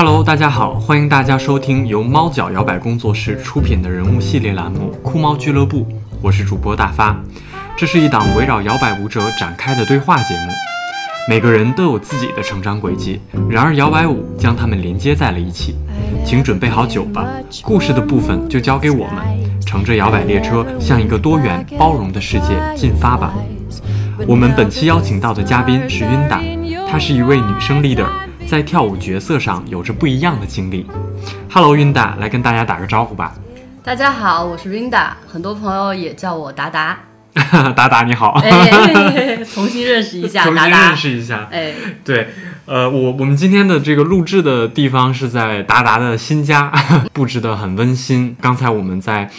Hello，大家好，欢迎大家收听由猫脚摇摆工作室出品的人物系列栏目《酷猫俱乐部》，我是主播大发。这是一档围绕摇摆舞者展开的对话节目。每个人都有自己的成长轨迹，然而摇摆舞将他们连接在了一起。请准备好酒吧，故事的部分就交给我们，乘着摇摆列车向一个多元包容的世界进发吧。我们本期邀请到的嘉宾是晕达，她是一位女生 leader，在跳舞角色上有着不一样的经历。Hello，晕达，来跟大家打个招呼吧。大家好，我是 Rinda，很多朋友也叫我达达。达达你好，哎，重新认识一下，重新达达认识一下。哎，对，呃，我我们今天的这个录制的地方是在达达的新家，布置的很温馨。刚才我们在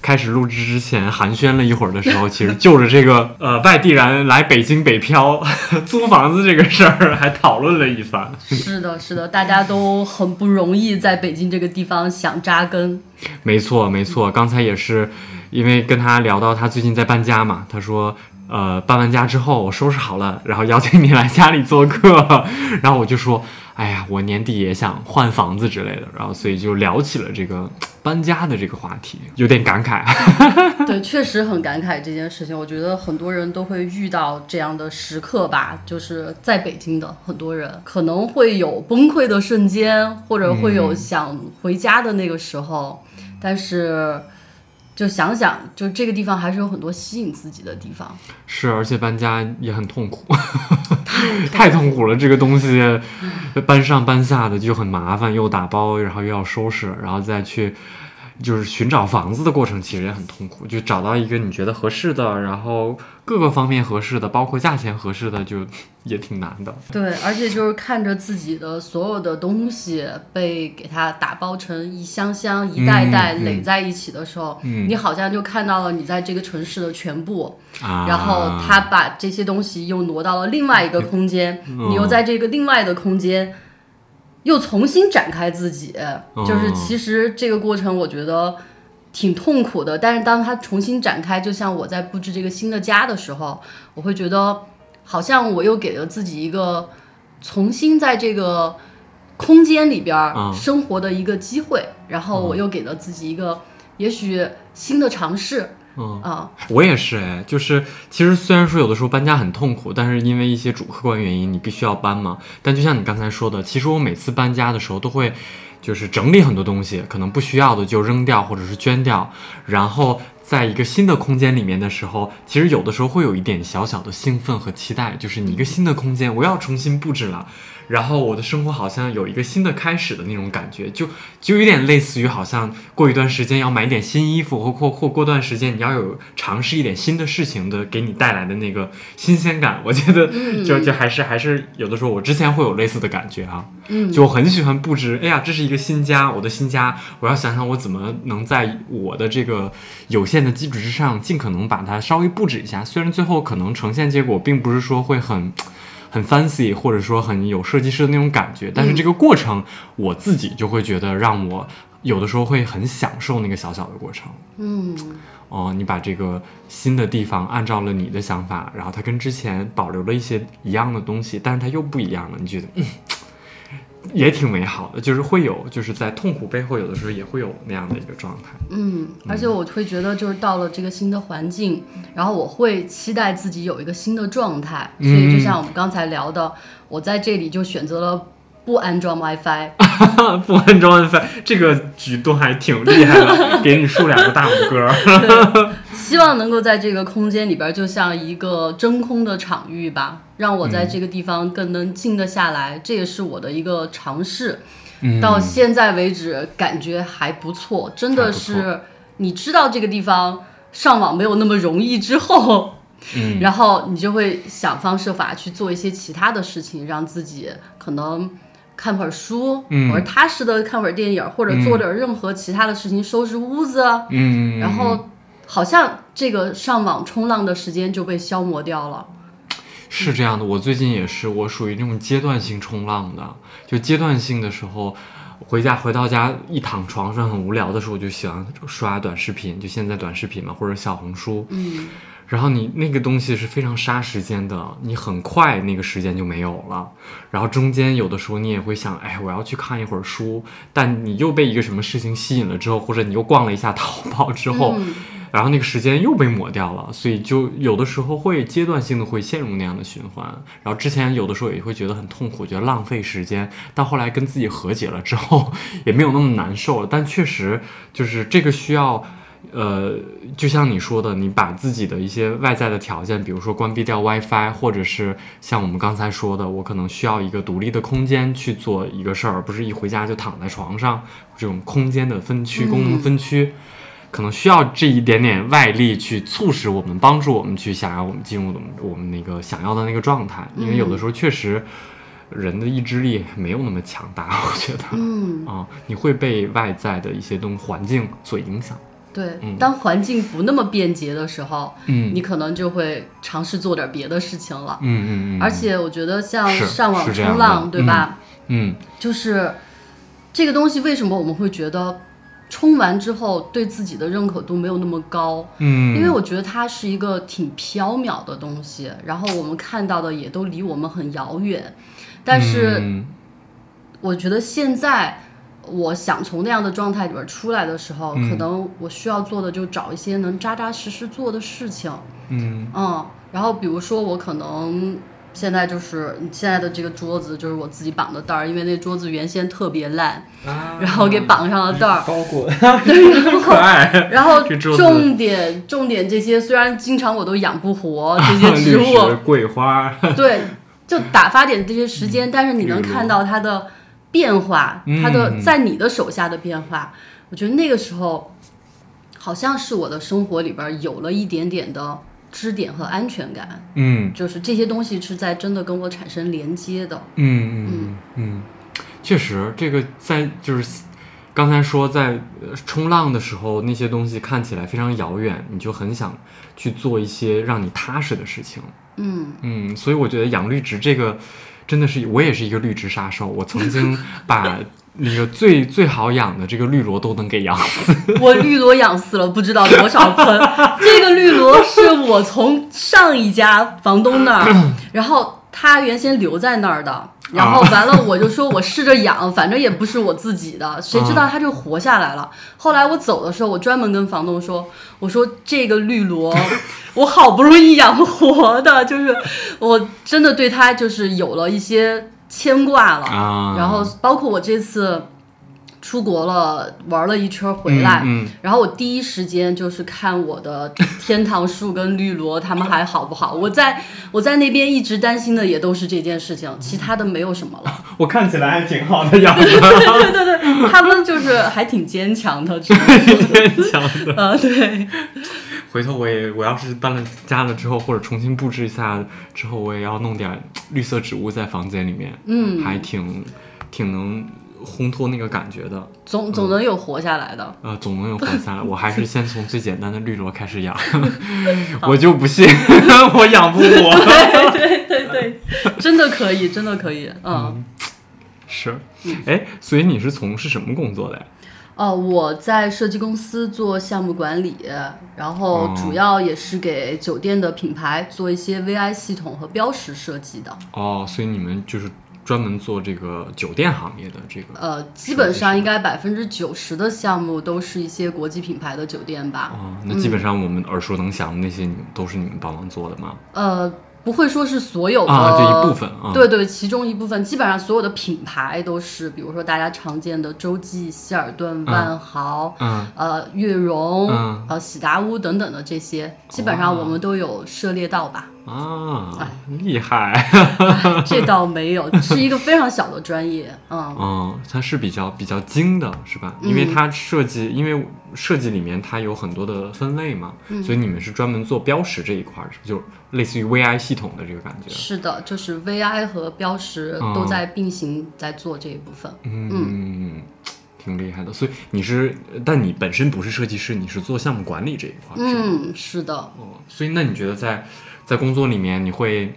开始录制之前寒暄了一会儿的时候，其实就着这个呃外地人来北京北漂 租房子这个事儿还讨论了一番。是的，是的，大家都很不容易，在北京这个地方想扎根。没错，没错，刚才也是因为跟他聊到他最近在搬家嘛，他说。呃，搬完家之后，我收拾好了，然后邀请你来家里做客，然后我就说，哎呀，我年底也想换房子之类的，然后所以就聊起了这个搬家的这个话题，有点感慨。对，确实很感慨这件事情。我觉得很多人都会遇到这样的时刻吧，就是在北京的很多人可能会有崩溃的瞬间，或者会有想回家的那个时候，但是。就想想，就这个地方还是有很多吸引自己的地方。是，而且搬家也很痛苦，太痛苦了。这个东西搬上搬下的就很麻烦，又打包，然后又要收拾，然后再去。就是寻找房子的过程，其实也很痛苦。就找到一个你觉得合适的，然后各个方面合适的，包括价钱合适的，就也挺难的。对，而且就是看着自己的所有的东西被给它打包成一箱箱、一袋袋垒在一起的时候，你好像就看到了你在这个城市的全部。然后他把这些东西又挪到了另外一个空间，你又在这个另外的空间。又重新展开自己，就是其实这个过程我觉得挺痛苦的。但是当他重新展开，就像我在布置这个新的家的时候，我会觉得好像我又给了自己一个重新在这个空间里边生活的一个机会，然后我又给了自己一个也许新的尝试。嗯啊，我也是哎，就是其实虽然说有的时候搬家很痛苦，但是因为一些主客观原因，你必须要搬嘛。但就像你刚才说的，其实我每次搬家的时候都会，就是整理很多东西，可能不需要的就扔掉或者是捐掉，然后在一个新的空间里面的时候，其实有的时候会有一点小小的兴奋和期待，就是你一个新的空间，我要重新布置了。然后我的生活好像有一个新的开始的那种感觉，就就有点类似于好像过一段时间要买点新衣服，或或或过段时间你要有尝试一点新的事情的给你带来的那个新鲜感。我觉得就就还是还是有的时候我之前会有类似的感觉啊，就我很喜欢布置。哎呀，这是一个新家，我的新家，我要想想我怎么能在我的这个有限的基础之上，尽可能把它稍微布置一下。虽然最后可能呈现结果并不是说会很。很 fancy，或者说很有设计师的那种感觉，但是这个过程我自己就会觉得让我有的时候会很享受那个小小的过程。嗯，哦，你把这个新的地方按照了你的想法，然后它跟之前保留了一些一样的东西，但是它又不一样了，你觉得？也挺美好的，就是会有，就是在痛苦背后，有的时候也会有那样的一个状态。嗯，而且我会觉得，就是到了这个新的环境，然后我会期待自己有一个新的状态。所以就像我们刚才聊的，我在这里就选择了。不安装 WiFi，不安装 WiFi，这个举动还挺厉害的，给你竖两个大拇哥。希望能够在这个空间里边，就像一个真空的场域吧，让我在这个地方更能静得下来。这也是我的一个尝试。到现在为止，感觉还不错。真的是，你知道这个地方上网没有那么容易之后，嗯，然后你就会想方设法去做一些其他的事情，让自己可能。看会儿书，或者踏实的看会儿电影，或者做点任何其他的事情，收拾屋子。嗯，然后好像这个上网冲浪的时间就被消磨掉了。是这样的，我最近也是，我属于那种阶段性冲浪的。就阶段性的时候，回家回到家一躺床上很无聊的时候，我就喜欢刷短视频，就现在短视频嘛，或者小红书。嗯。然后你那个东西是非常杀时间的，你很快那个时间就没有了。然后中间有的时候你也会想，哎，我要去看一会儿书，但你又被一个什么事情吸引了之后，或者你又逛了一下淘宝之后，然后那个时间又被抹掉了，所以就有的时候会阶段性的会陷入那样的循环。然后之前有的时候也会觉得很痛苦，觉得浪费时间，到后来跟自己和解了之后，也没有那么难受了。但确实就是这个需要。呃，就像你说的，你把自己的一些外在的条件，比如说关闭掉 WiFi，或者是像我们刚才说的，我可能需要一个独立的空间去做一个事儿，而不是一回家就躺在床上，这种空间的分区、功能分区，可能需要这一点点外力去促使我们，帮助我们去想要我们进入我们我们那个想要的那个状态，因为有的时候确实人的意志力没有那么强大，我觉得，嗯。啊，你会被外在的一些东环境所影响。对，当环境不那么便捷的时候，嗯，你可能就会尝试做点别的事情了。嗯嗯嗯。而且我觉得像上网冲浪，对吧？嗯，就是这个东西，为什么我们会觉得冲完之后对自己的认可度没有那么高？嗯，因为我觉得它是一个挺缥缈的东西，然后我们看到的也都离我们很遥远。但是，我觉得现在。我想从那样的状态里边出来的时候，可能我需要做的就找一些能扎扎实实做的事情。嗯嗯，然后比如说我可能现在就是现在的这个桌子，就是我自己绑的带儿，因为那桌子原先特别烂，然后给绑上了带儿。包裹。对，可爱。然后重点重点这些，虽然经常我都养不活这些 植物，桂花。对，就打发点这些时间，但是你能看到它的。变化，它的在你的手下的变化，我觉得那个时候，好像是我的生活里边有了一点点的支点和安全感。嗯，就是这些东西是在真的跟我产生连接的。嗯嗯嗯，确实，这个在就是刚才说在冲浪的时候，那些东西看起来非常遥远，你就很想去做一些让你踏实的事情。嗯嗯，所以我觉得养绿植这个。真的是我也是一个绿植杀手，我曾经把那个最最好养的这个绿萝都能给养死。我绿萝养死了不知道多少盆，这个绿萝是我从上一家房东那儿，然后他原先留在那儿的。然后完了，我就说我试着养，反正也不是我自己的，谁知道他就活下来了。后来我走的时候，我专门跟房东说，我说这个绿萝，我好不容易养活的，就是我真的对它就是有了一些牵挂了。然后包括我这次。出国了，玩了一圈回来，然后我第一时间就是看我的天堂树跟绿萝他们还好不好。我在我在那边一直担心的也都是这件事情，其他的没有什么了。我看起来还挺好的样子。对对对，他们就是还挺坚强的，坚强的。呃，对。回头我也我要是搬了家了之后，或者重新布置一下之后，我也要弄点绿色植物在房间里面。嗯，还挺挺能。烘托那个感觉的，总总能有活下来的。呃，总能有活下来。我还是先从最简单的绿萝开始养，我就不信 我养不活。对对对，真的可以，真的可以。嗯，是。哎，所以你是从事什么工作的呀？哦，我在设计公司做项目管理，然后主要也是给酒店的品牌做一些 VI 系统和标识设计的。哦，所以你们就是。专门做这个酒店行业的这个，呃，基本上应该百分之九十的项目都是一些国际品牌的酒店吧。哦，那基本上我们耳熟能详的那些，你们都是你们帮忙做的吗？呃。不会说是所有的，这一部分啊，对对，其中一部分，基本上所有的品牌都是，比如说大家常见的洲际、希尔顿、万豪，嗯，呃，悦榕，嗯，呃，喜达屋等等的这些，基本上我们都有涉猎到吧？啊，厉害，这倒没有，是一个非常小的专业，嗯，嗯，它是比较比较精的，是吧？因为它设计，因为设计里面它有很多的分类嘛，所以你们是专门做标识这一块，是不是就？类似于 VI 系统的这个感觉，是的，就是 VI 和标识都在并行在做这一部分，嗯，挺厉害的。所以你是，但你本身不是设计师，你是做项目管理这一块，嗯，是的。哦，所以那你觉得在在工作里面，你会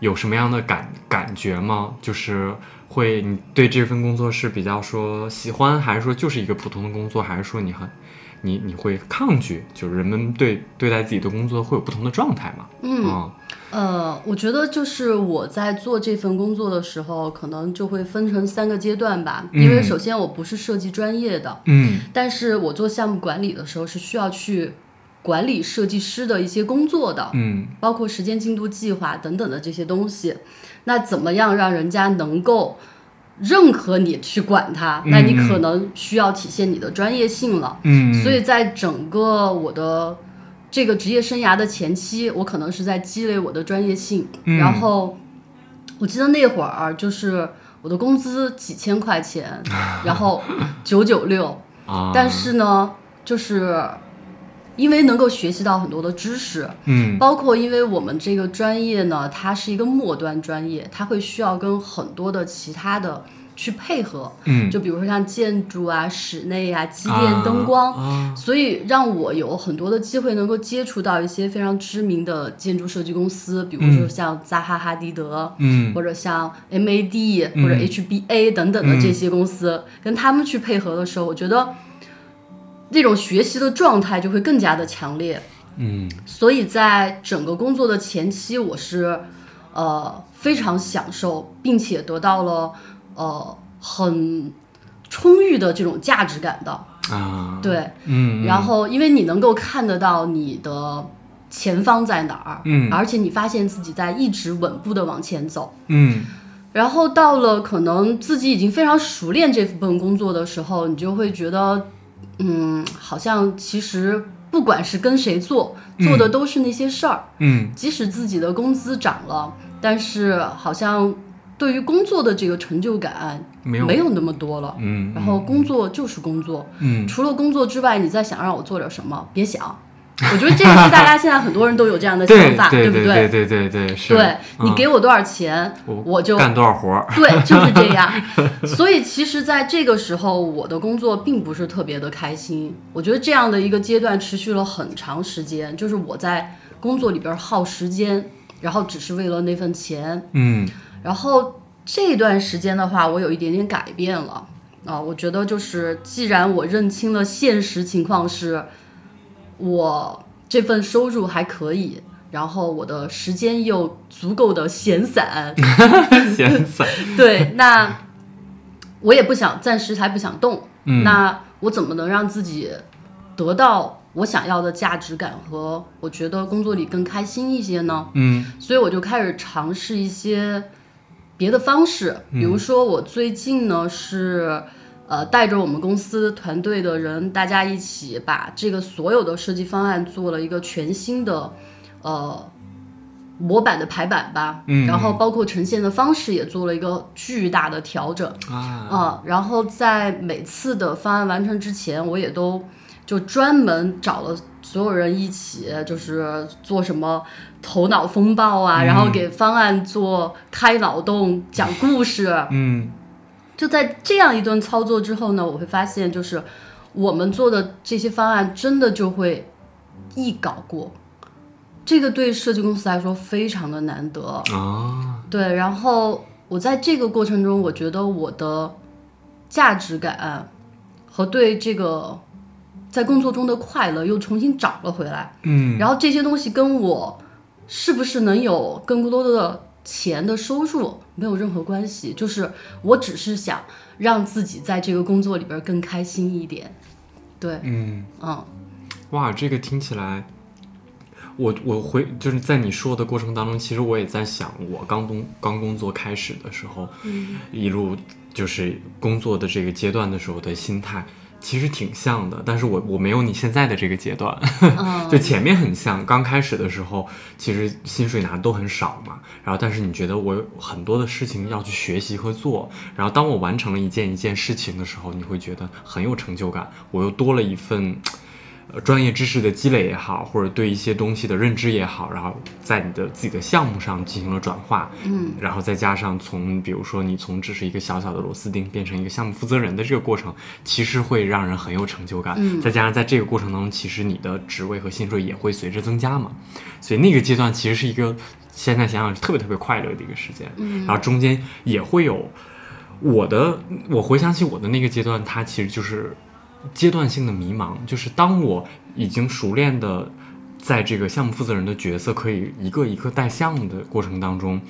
有什么样的感感觉吗？就是会你对这份工作是比较说喜欢，还是说就是一个普通的工作，还是说你很你你会抗拒？就是人们对对待自己的工作会有不同的状态嘛？嗯，呃，我觉得就是我在做这份工作的时候，可能就会分成三个阶段吧。因为首先我不是设计专业的，嗯，但是我做项目管理的时候是需要去。管理设计师的一些工作的，嗯，包括时间进度计划等等的这些东西，那怎么样让人家能够认可你去管它？那你可能需要体现你的专业性了，嗯，所以在整个我的这个职业生涯的前期，我可能是在积累我的专业性。然后我记得那会儿就是我的工资几千块钱，然后九九六，但是呢，就是。因为能够学习到很多的知识，嗯，包括因为我们这个专业呢，它是一个末端专业，它会需要跟很多的其他的去配合，嗯，就比如说像建筑啊、室内啊、机电、灯光，所以让我有很多的机会能够接触到一些非常知名的建筑设计公司，比如说像扎哈哈迪德，嗯，或者像 MAD 或者 HBA 等等的这些公司，跟他们去配合的时候，我觉得。这种学习的状态就会更加的强烈，嗯，所以在整个工作的前期，我是呃非常享受，并且得到了呃很充裕的这种价值感的。啊，对，嗯，然后因为你能够看得到你的前方在哪儿，嗯，而且你发现自己在一直稳步的往前走，嗯，然后到了可能自己已经非常熟练这份工作的时候，你就会觉得。嗯，好像其实不管是跟谁做，做的都是那些事儿。嗯，即使自己的工资涨了，但是好像对于工作的这个成就感没有没有那么多了。嗯，然后工作就是工作。嗯，除了工作之外，你再想让我做点什么，别想。我觉得这个是大家现在很多人都有这样的想法，对不对？对对对对是。对你给我多少钱，我就干多少活儿。对，就是这样。所以其实，在这个时候，我的工作并不是特别的开心。我觉得这样的一个阶段持续了很长时间，就是我在工作里边耗时间，然后只是为了那份钱。嗯。然后这段时间的话，我有一点点改变了啊。我觉得就是，既然我认清了现实情况是。我这份收入还可以，然后我的时间又足够的闲散，闲散。对，那我也不想暂时还不想动。嗯，那我怎么能让自己得到我想要的价值感和我觉得工作里更开心一些呢？嗯，所以我就开始尝试一些别的方式，比如说我最近呢是。呃，带着我们公司团队的人，大家一起把这个所有的设计方案做了一个全新的，呃，模板的排版吧。嗯。然后包括呈现的方式也做了一个巨大的调整。啊。然后在每次的方案完成之前，我也都就专门找了所有人一起，就是做什么头脑风暴啊，然后给方案做开脑洞、讲故事。嗯。就在这样一顿操作之后呢，我会发现，就是我们做的这些方案真的就会一稿过，这个对设计公司来说非常的难得啊。对，然后我在这个过程中，我觉得我的价值感和对这个在工作中的快乐又重新找了回来。嗯，然后这些东西跟我是不是能有更多的。钱的收入没有任何关系，就是我只是想让自己在这个工作里边更开心一点。对，嗯嗯，哇，这个听起来，我我回就是在你说的过程当中，其实我也在想，我刚工刚工作开始的时候，一路就是工作的这个阶段的时候的心态。其实挺像的，但是我我没有你现在的这个阶段，就前面很像。刚开始的时候，其实薪水拿的都很少嘛，然后但是你觉得我有很多的事情要去学习和做，然后当我完成了一件一件事情的时候，你会觉得很有成就感。我又多了一份，呃专业知识的积累也好，或者对一些东西的认知也好，然后在你的自己的项目上进行了转化，嗯，然后再加上从比如说你从只是一个小小的螺丝钉变成一个项目负责人的这个过程，其实会让人很有成就感。嗯再加上在这个过程当中，其实你的职位和薪水也会随之增加嘛，所以那个阶段其实是一个现在想想是特别特别快乐的一个时间。嗯然后中间也会有我的，我回想起我的那个阶段，它其实就是阶段性的迷茫，就是当我已经熟练的在这个项目负责人的角色可以一个一个带项目的过程当中。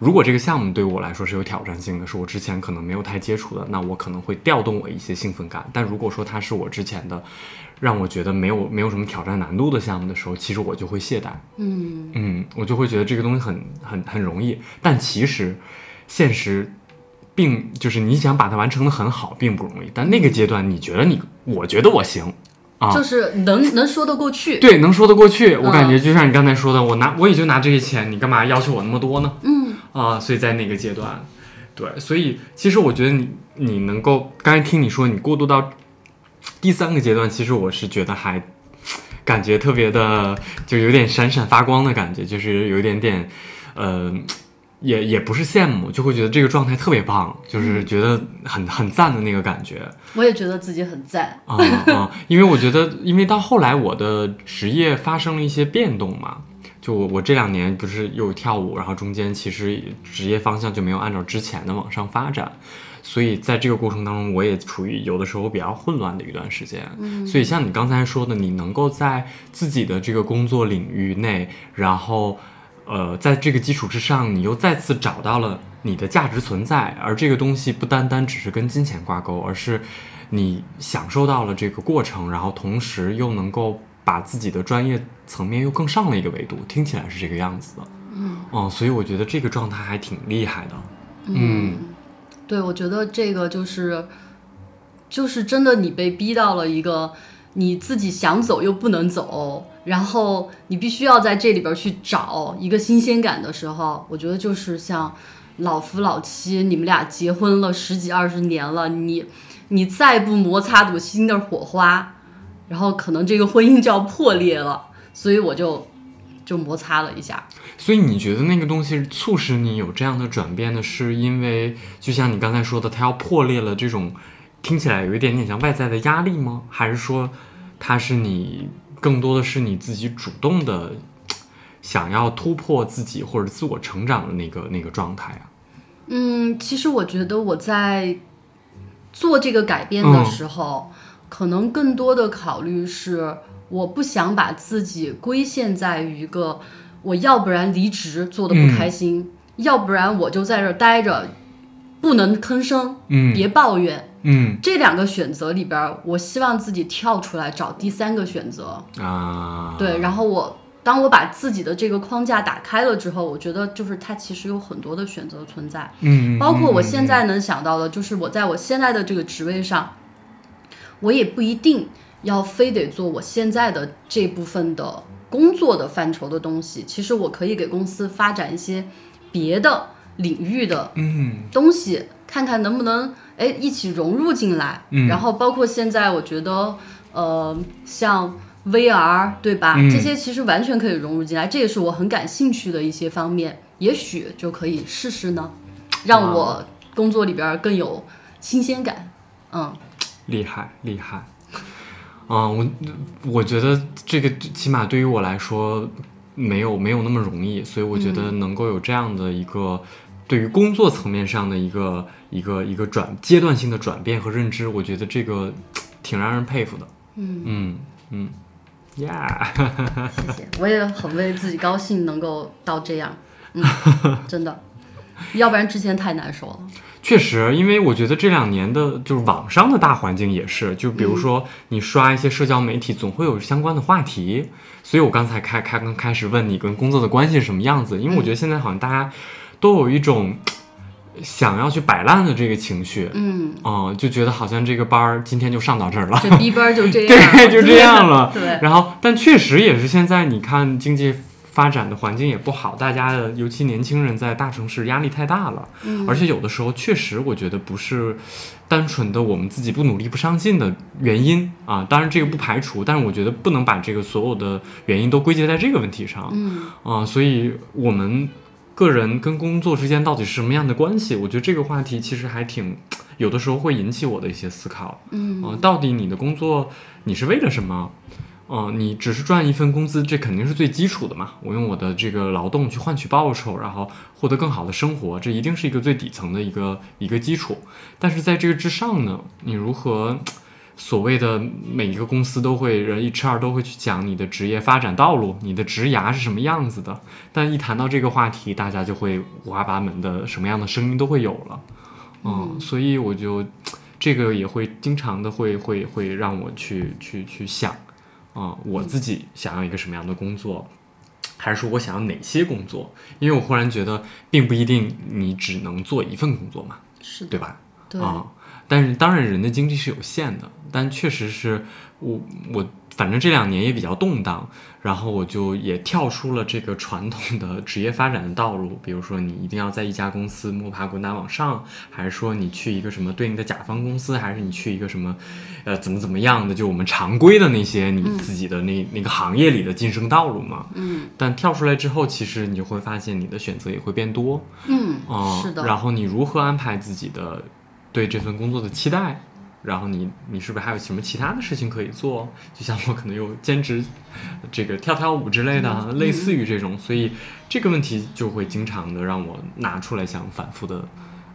如果这个项目对我来说是有挑战性的，是我之前可能没有太接触的，那我可能会调动我一些兴奋感。但如果说它是我之前的，让我觉得没有没有什么挑战难度的项目的时候，其实我就会懈怠。嗯嗯，我就会觉得这个东西很很很容易，但其实现实并就是你想把它完成的很好，并不容易。但那个阶段，你觉得你，我觉得我行啊，就是能能说得过去。对，能说得过去。我感觉嗯就像你刚才说的，我拿我也就拿这些钱，你干嘛要求我那么多呢？嗯啊，所以在那个阶段，对，所以其实我觉得你你能够刚才听你说你过渡到第三个阶段，其实我是觉得还感觉特别的，就有点闪闪发光的感觉，就是有一点点，呃。也也不是羡慕，就会觉得这个状态特别棒，就是觉得很很赞的那个感觉我也觉得自己很赞。啊啊！因为我觉得，因为到后来我的职业发生了一些变动嘛，就我我这两年不是又跳舞，然后中间其实职业方向就没有按照之前的往上发展，所以在这个过程当中，我也处于有的时候比较混乱的一段时间。嗯所以像你刚才说的，你能够在自己的这个工作领域内，然后呃，在这个基础之上，你又再次找到了你的价值存在，而这个东西不单单只是跟金钱挂钩，而是你享受到了这个过程，然后同时又能够把自己的专业层面又更上了一个维度，听起来是这个样子的。嗯哦、所以我觉得这个状态还挺厉害的。嗯对，我觉得这个就是，就是真的，你被逼到了一个你自己想走又不能走，然后你必须要在这里边去找一个新鲜感的时候，我觉得就是像老夫老妻，你们俩结婚了十几二十年了，你你再不摩擦堵新的火花，然后可能这个婚姻就要破裂了，所以我就就摩擦了一下。所以你觉得那个东西促使你有这样的转变的，是因为就像你刚才说的，它要破裂了这种听起来有一点点像外在的压力吗？还是说它是你更多的是你自己主动的想要突破自己或者自我成长的那个那个状态啊？嗯，其实我觉得我在做这个改变的时候，可能更多的考虑是，我不想把自己归陷在于一个，我要不然离职做的不开心，要不然我就在这儿待着，不能吭声，嗯别抱怨。嗯这两个选择里边儿，我希望自己跳出来找第三个选择。啊，对，然后我当我把自己的这个框架打开了之后，我觉得就是它其实有很多的选择存在。嗯，嗯，包括我嗯现在能想到的，就是我在我现在的这个职位上，我也不一定要非得做我现在的这部分的工作的范畴的东西。其实我可以给公司发展一些别的领域的嗯东西，看看能不能哎一起融入进来。嗯然后包括现在，我觉得呃像 VR 对吧？嗯这些其实完全可以融入进来，这也是我很感兴趣的一些方面，也许就可以试试呢，让我工作里边更有新鲜感。嗯，厉害厉害，啊、我我觉得这个起码对于我来说没有没有那么容易，所以我觉得嗯能够有这样的一个、对于工作层面上的一个一个一个转阶段性的转变和认知，我觉得这个挺让人佩服的。嗯。嗯嗯，Yeah，谢谢，我也很为自己高兴，能够到这样，嗯，真的，要不然之前太难受了。确实，因为我觉得这两年的就是网上的大环境也是，就比如说你刷一些社交媒体，总会有相关的话题，所以我刚才开开刚开始问你跟工作的关系是什么样子，因为我觉得现在好像大家都有一种想要去摆烂的这个情绪，嗯，嗯，就觉得好像这个班儿今天就上到这儿了。这逼班儿就这样，对，就这样了。对，然后，但确实也是现在，你看经济发展的环境也不好，大家的尤其年轻人在大城市压力太大了，嗯。而且有的时候确实我觉得不是单纯的我们自己不努力不上进的原因啊，当然这个不排除，但是我觉得不能把这个所有的原因都归结在这个问题上，嗯。啊，所以我们个人跟工作之间到底是什么样的关系？我觉得这个话题其实还挺，有的时候会引起我的一些思考。嗯啊，到底你的工作你是为了什么？啊，你只是赚一份工资，这肯定是最基础的嘛。我用我的这个劳动去换取报酬，然后获得更好的生活，这一定是一个最底层的一个一个基础。但是在这个之上呢，你如何？所谓的每一个公司都会人 HR 都会去讲你的职业发展道路，你的职涯是什么样子的。但一谈到这个话题，大家就会五花八门的什么样的声音都会有了。嗯，所以我就这个也会经常的会会会让我去去去想，啊、我自己想要一个什么样的工作，还是说我想要哪些工作？因为我忽然觉得，并不一定你只能做一份工作嘛，是，对吧？对，啊，但是当然人的精力是有限的，但确实是我我反正这两年也比较动荡，然后我就也跳出了这个传统的职业发展的道路，比如说你一定要在一家公司摸爬滚打往上，还是说你去一个什么对应的甲方公司，还是你去一个什么呃怎么怎么样的，就我们常规的那些你自己的那、那个行业里的晋升道路嘛。嗯但跳出来之后，其实你就会发现你的选择也会变多。嗯，啊、是的，然后你如何安排自己的对这份工作的期待？然后你你是不是还有什么其他的事情可以做？就像我可能有兼职，这个跳跳舞之类的类似于这种，所以这个问题就会经常的让我拿出来想反复的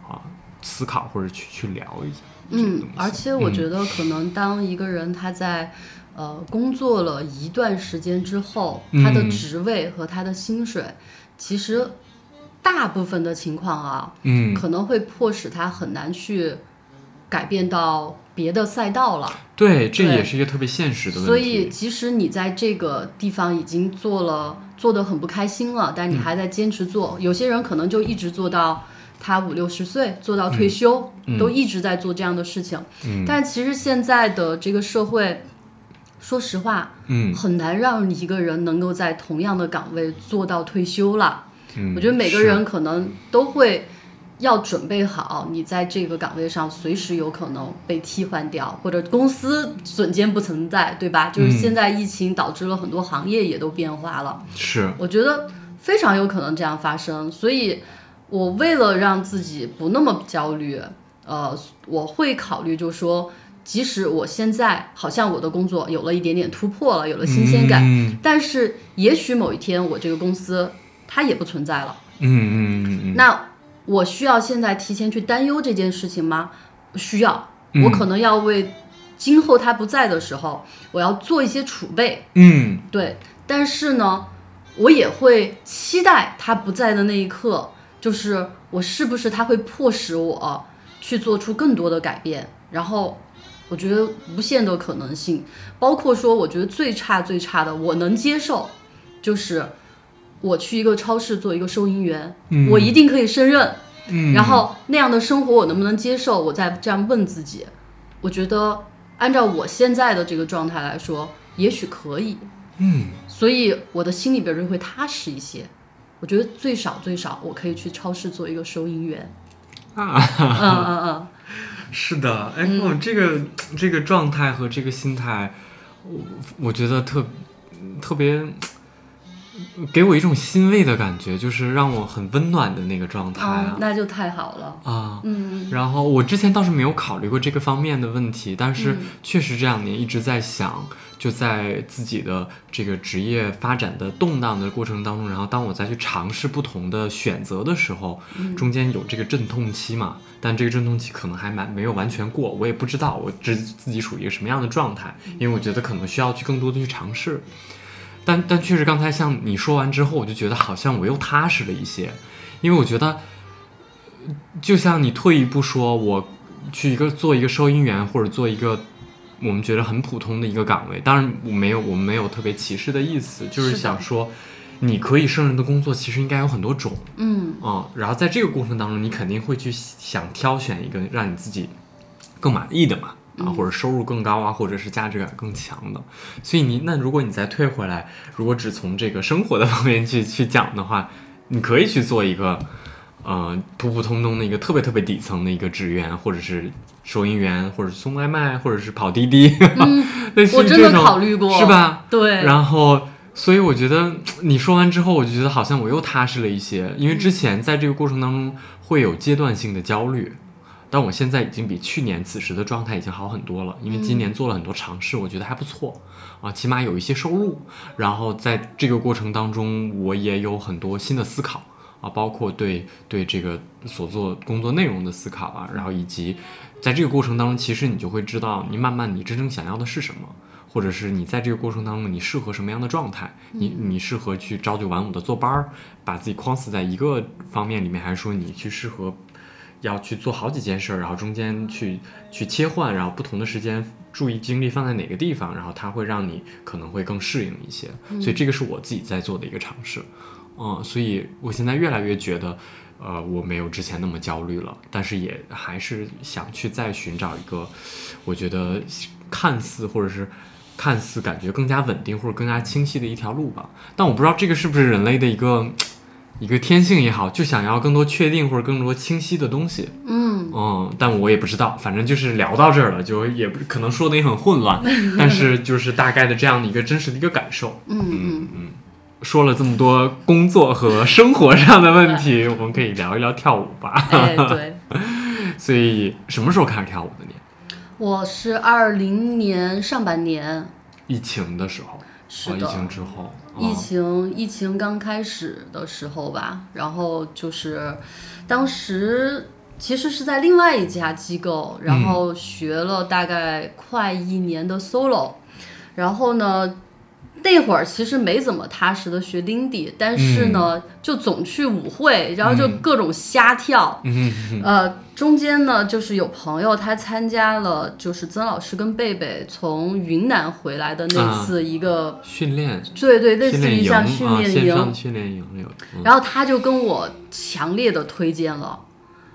啊思考或者去去聊一下。嗯而且我嗯觉得可能当一个人他在呃工作了一段时间之后，他的嗯职位和他的薪水，其实大部分的情况啊，嗯，可能会迫使他很难去改变到别的赛道了。对，这也是一个特别现实的问题。所以，即使你在这个地方已经做了，做得很不开心了，但你嗯还在坚持做。有些人可能就一直做到他五六十岁，做到退休，嗯都一直在做这样的事情。嗯但其实现在的这个社会，说实话，嗯很难让一个人能够在同样的岗位做到退休了。嗯，我觉得每个人可能都会要准备好，你在这个岗位上随时有可能被替换掉，或者公司瞬间不存在，对吧？就是嗯现在疫情导致了很多行业也都变化了，是我觉得非常有可能这样发生。所以，我为了让自己不那么焦虑，呃，我会考虑就是说。即使我现在好像我的工作有了一点点突破了，有了新鲜感，嗯但是也许某一天我这个公司它也不存在了。嗯嗯嗯嗯，那我需要现在提前去担忧这件事情吗？不需要，嗯我可能要为今后他不在的时候，我要做一些储备。嗯对，但是呢，我也会期待他不在的那一刻，就是我是不是他会迫使我去做出更多的改变，然后。我觉得无限的可能性，包括说，我觉得最差最差的，我能接受，就是我去一个超市做一个收银员，嗯我一定可以胜任。嗯，然后那样的生活我能不能接受？我再这样问自己，我觉得按照我现在的这个状态来说，也许可以。嗯所以我的心里边就会踏实一些。我觉得最少最少，我可以去超市做一个收银员。啊。嗯嗯嗯，是的，哎，我、这个这个状态和这个心态，我我觉得特特别给我一种欣慰的感觉，就是让我很温暖的那个状态哦啊，那就太好了。啊。嗯然后我之前倒是没有考虑过这个方面的问题，但是嗯确实这两年一直在想，就在自己的这个职业发展的动荡的过程当中，然后当我再去尝试不同的选择的时候，嗯中间有这个阵痛期嘛，但这个阵痛期可能还蛮没有完全过，我也不知道我自自己处于一个什么样的状态，因为我觉得可能需要去更多的去尝试。但但确实，刚才像你说完之后，我就觉得好像我又踏实了一些，因为我觉得，就像你退一步说，我去一个做一个收银员，或者做一个我们觉得很普通的一个岗位，当然我没有我们没有特别歧视的意思，就是想说，你可以胜任的工作其实应该有很多种嗯啊、然后在这个过程当中，你肯定会去想挑选一个让你自己更满意的嘛。啊，或者收入更高啊，或者是价值感更强的。所以你那如果你再退回来，如果只从这个生活的 方面去去讲的话，你可以去做一个，呃，普普通通的一个特别特别底层的一个职员，或者是收银员，或者送外卖，或者是跑滴滴。嗯，我真的考虑过，是吧？对。然后，所以我觉得你说完之后，我就觉得好像我又踏实了一些，因为之前在这个过程当中会有阶段性的焦虑，但我现在已经比去年此时的状态已经好很多了，因为今年做了很多尝试，我觉得还不错啊，起码有一些收入。然后在这个过程当中，我也有很多新的思考。啊，包括对对这个所做工作内容的思考啊，然后以及在这个过程当中，其实你就会知道，你慢慢你真正想要的是什么，或者是你在这个过程当中你适合什么样的状态，你你适合去朝九晚五的坐班儿，把自己框死在一个方面里面，还是说你去适合要去做好几件事儿，然后中间去去切换，然后不同的时间注意精力放在哪个地方，然后它会让你可能会更适应一些，所以这个是我自己在做的一个尝试。嗯，所以我现在越来越觉得，呃，我没有之前那么焦虑了，但是也还是想去再寻找一个，我觉得看似或者是看似感觉更加稳定或者更加清晰的一条路吧。但我不知道这个是不是人类的一个一个天性也好，就想要更多确定或者更多清晰的东西。嗯嗯，但我也不知道，反正就是聊到这儿了，就也不可能说的也很混乱，但是就是大概的这样的一个真实的一个感受。嗯嗯嗯。说了这么多工作和生活上的问题，我们可以聊一聊跳舞吧。哎，对。所以什么时候开始跳舞的你？我是二零年上半年。疫情的时候。是的。疫情之后。疫情疫情刚开始的时候吧，然后就是当时其实是在另外一家机构，然后学了大概快一年的 solo，然后呢。那会儿其实没怎么踏实的学 Lindy，但是呢，就总去舞会，然后就各种瞎跳。呃，中间呢，就是有朋友他参加了，就是曾老师跟贝贝从云南回来的那次一个训练，对对，类似于像训练营。训练营有。然后他就跟我强烈的推荐了，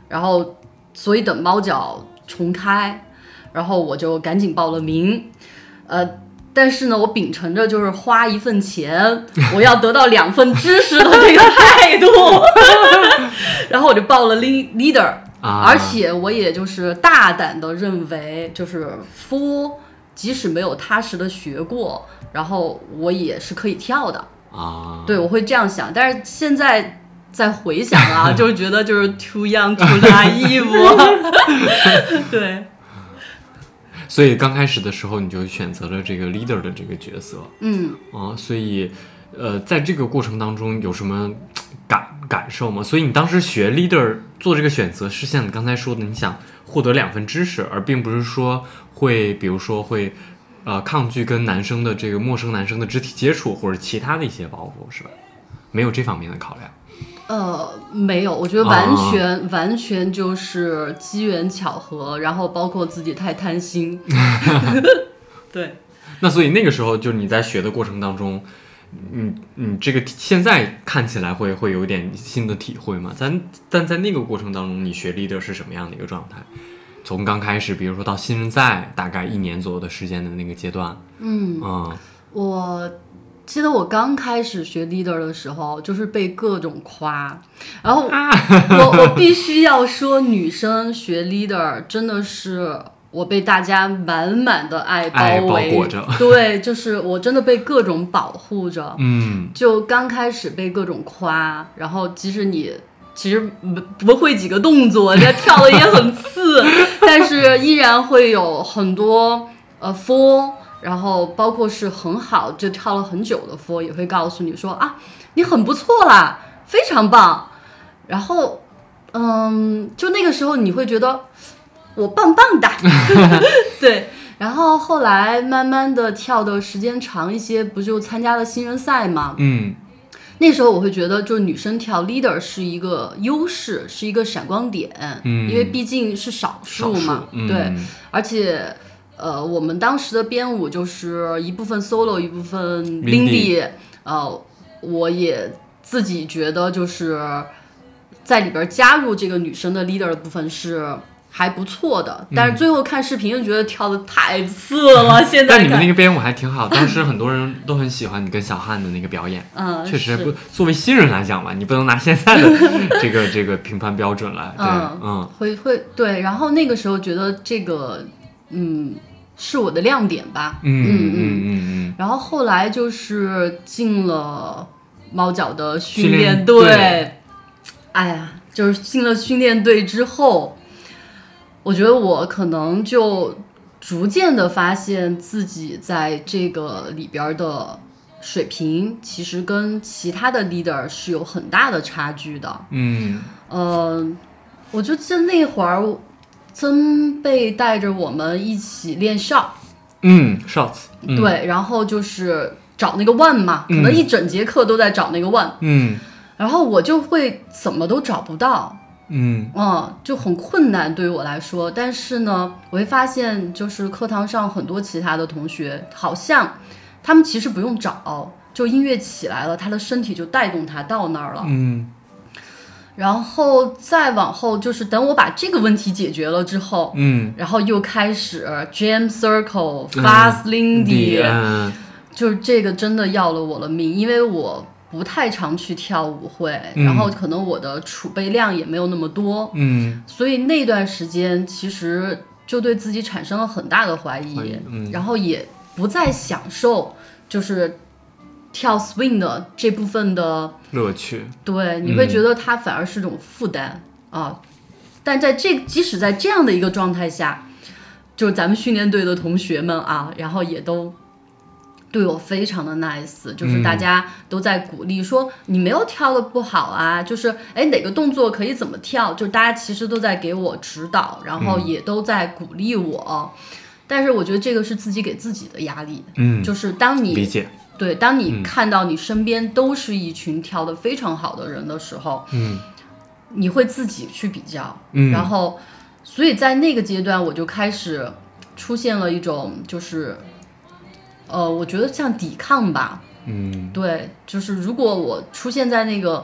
然后所以等猫脚重开，然后我就赶紧报了名，呃。但是呢，我秉承着就是花一份钱，我要得到两份知识的这个态度，然后我就报了 leader，而且我也就是大胆的认为，就是 full，即使没有踏实的学过，然后我也是可以跳的啊。对，我会这样想。但是现在再回想啊，就觉得就是 too young too naive，对。所以刚开始的时候，你就选择了这个 leader 的这个角色，嗯啊，所以，呃，在这个过程当中有什么感感受吗？所以你当时学 leader 做这个选择，是像你刚才说的，你想获得两份知识，而并不是说会，比如说会，呃，抗拒跟男生的这个陌生男生的肢体接触，或者其他的一些包袱，是吧？没有这方面的考量。呃，没有，我觉得完全完全就是机缘巧合，然后包括自己太贪心。对。那所以那个时候，就是你在学的过程当中，你你，这个现在看起来会会有点新的体会嘛？咱但在那个过程当中，你学 leader 是什么样的一个状态？从刚开始，比如说到现在，大概一年左右的时间的那个阶段。嗯嗯，我。记得我刚开始学 leader 的时候，就是被各种夸，然后我我必须要说，女生学 leader 真的是我被大家满满的爱包围，对，就是我真的被各种保护着，嗯，就刚开始被各种夸，然后即使你其实不不会几个动作，这跳的也很次，但是依然会有很多呃 for。然后包括是很好，就跳了很久的 f r 也会告诉你说啊，你很不错啦，非常棒。然后，嗯，就那个时候你会觉得我棒棒哒，对。然后后来慢慢的跳的时间长一些，不就参加了新人赛嘛？嗯。那时候我会觉得，就是女生跳 leader 是一个优势，是一个闪光点，嗯，因为毕竟是少数嘛，对，而且。呃，我们当时的编舞就是一部分 solo，一部分 lindy。呃，我也自己觉得就是在里边加入这个女生的 leader 的部分是还不错的，但是最后看视频就觉得跳的太次了。现在但你们那个编舞还挺好，当时很多人都很喜欢你跟小汉的那个表演。嗯，确实不，作为新人来讲嘛，你不能拿现在的 这个这个评判标准来。对，嗯嗯会会对，然后那个时候觉得这个嗯是我的亮点吧。嗯嗯嗯嗯。然后后来就是进了猫脚的训训练练队。队，哎呀，就是进了训练队之后，我觉得我可能就逐渐的发现自己在这个里边儿的水平，其实跟其他的 leader 是有很大的差距的。嗯。呃，我就记得那会儿，曾被带着我们一起练哨，嗯，shots，嗯。对，然后就是找那个 one 嘛，可能嗯一整节课都在找那个 one，、嗯。然后我就会怎么都找不到，嗯。嗯，就很困难对于我来说。但是呢，我会发现，就是课堂上很多其他的同学，好像他们其实不用找，就音乐起来了，他的身体就带动他到那儿了。嗯然后再往后，就是等我把这个问题解决了之后，嗯。然后又开始 Jam Circle、Fast Lindy，、嗯。就是这个真的要了我的命，因为我不太常去跳舞会，嗯。然后可能我的储备量也没有那么多，嗯。所以那段时间其实就对自己产生了很大的怀疑，怀疑嗯。然后也不再享受就是跳 swing 的这部分的，乐趣，对，你会觉得它反而是种负担、啊。但在这即使在这样的一个状态下，就是咱们训练队的同学们啊，然后也都对我非常的 nice，就是大家都在鼓励说你没有跳的不好啊，就是哎哪个动作可以怎么跳，就是大家其实都在给我指导，然后也都在鼓励我。但是我觉得这个是自己给自己的压力，嗯，就是当你理解，对，当你看到你身边都是一群跳的非常好的人的时候，嗯。你会自己去比较，嗯。然后，所以在那个阶段我就开始出现了一种就是，呃，我觉得像抵抗吧，嗯。对，就是如果我出现在那个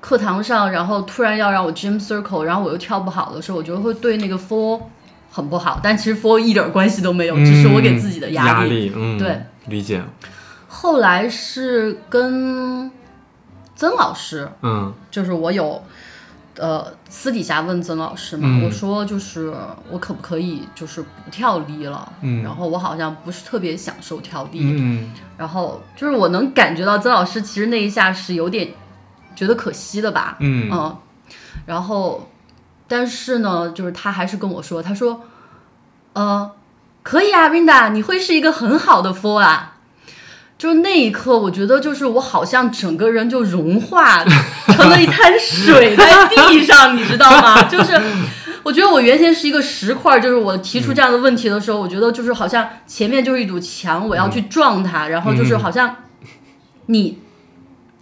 课堂上，然后突然要让我 gym circle，然后我又跳不好的时候，我觉得会对那个 four 很不好，但其实 four 一点关系都没有，只是我给自己的嗯压力。嗯，对，理解，后来是跟曾老师，嗯。就是我有呃私底下问曾老师嘛，嗯。我说就是我可不可以就是不跳离了，嗯。然后我好像不是特别享受跳离，嗯。然后就是我能感觉到曾老师其实那一下是有点觉得可惜的吧，嗯。然后但是呢，就是他还是跟我说，他说呃可以啊，Rinda，你会是一个很好的 four 啊。就是那一刻，我觉得就是我好像整个人就融化，成了一滩水在地上，你知道吗？就是我觉得我原先是一个石块，就是我提出这样的问题的时候，我觉得就是好像前面就是一堵墙，我要去撞它，然后就是好像你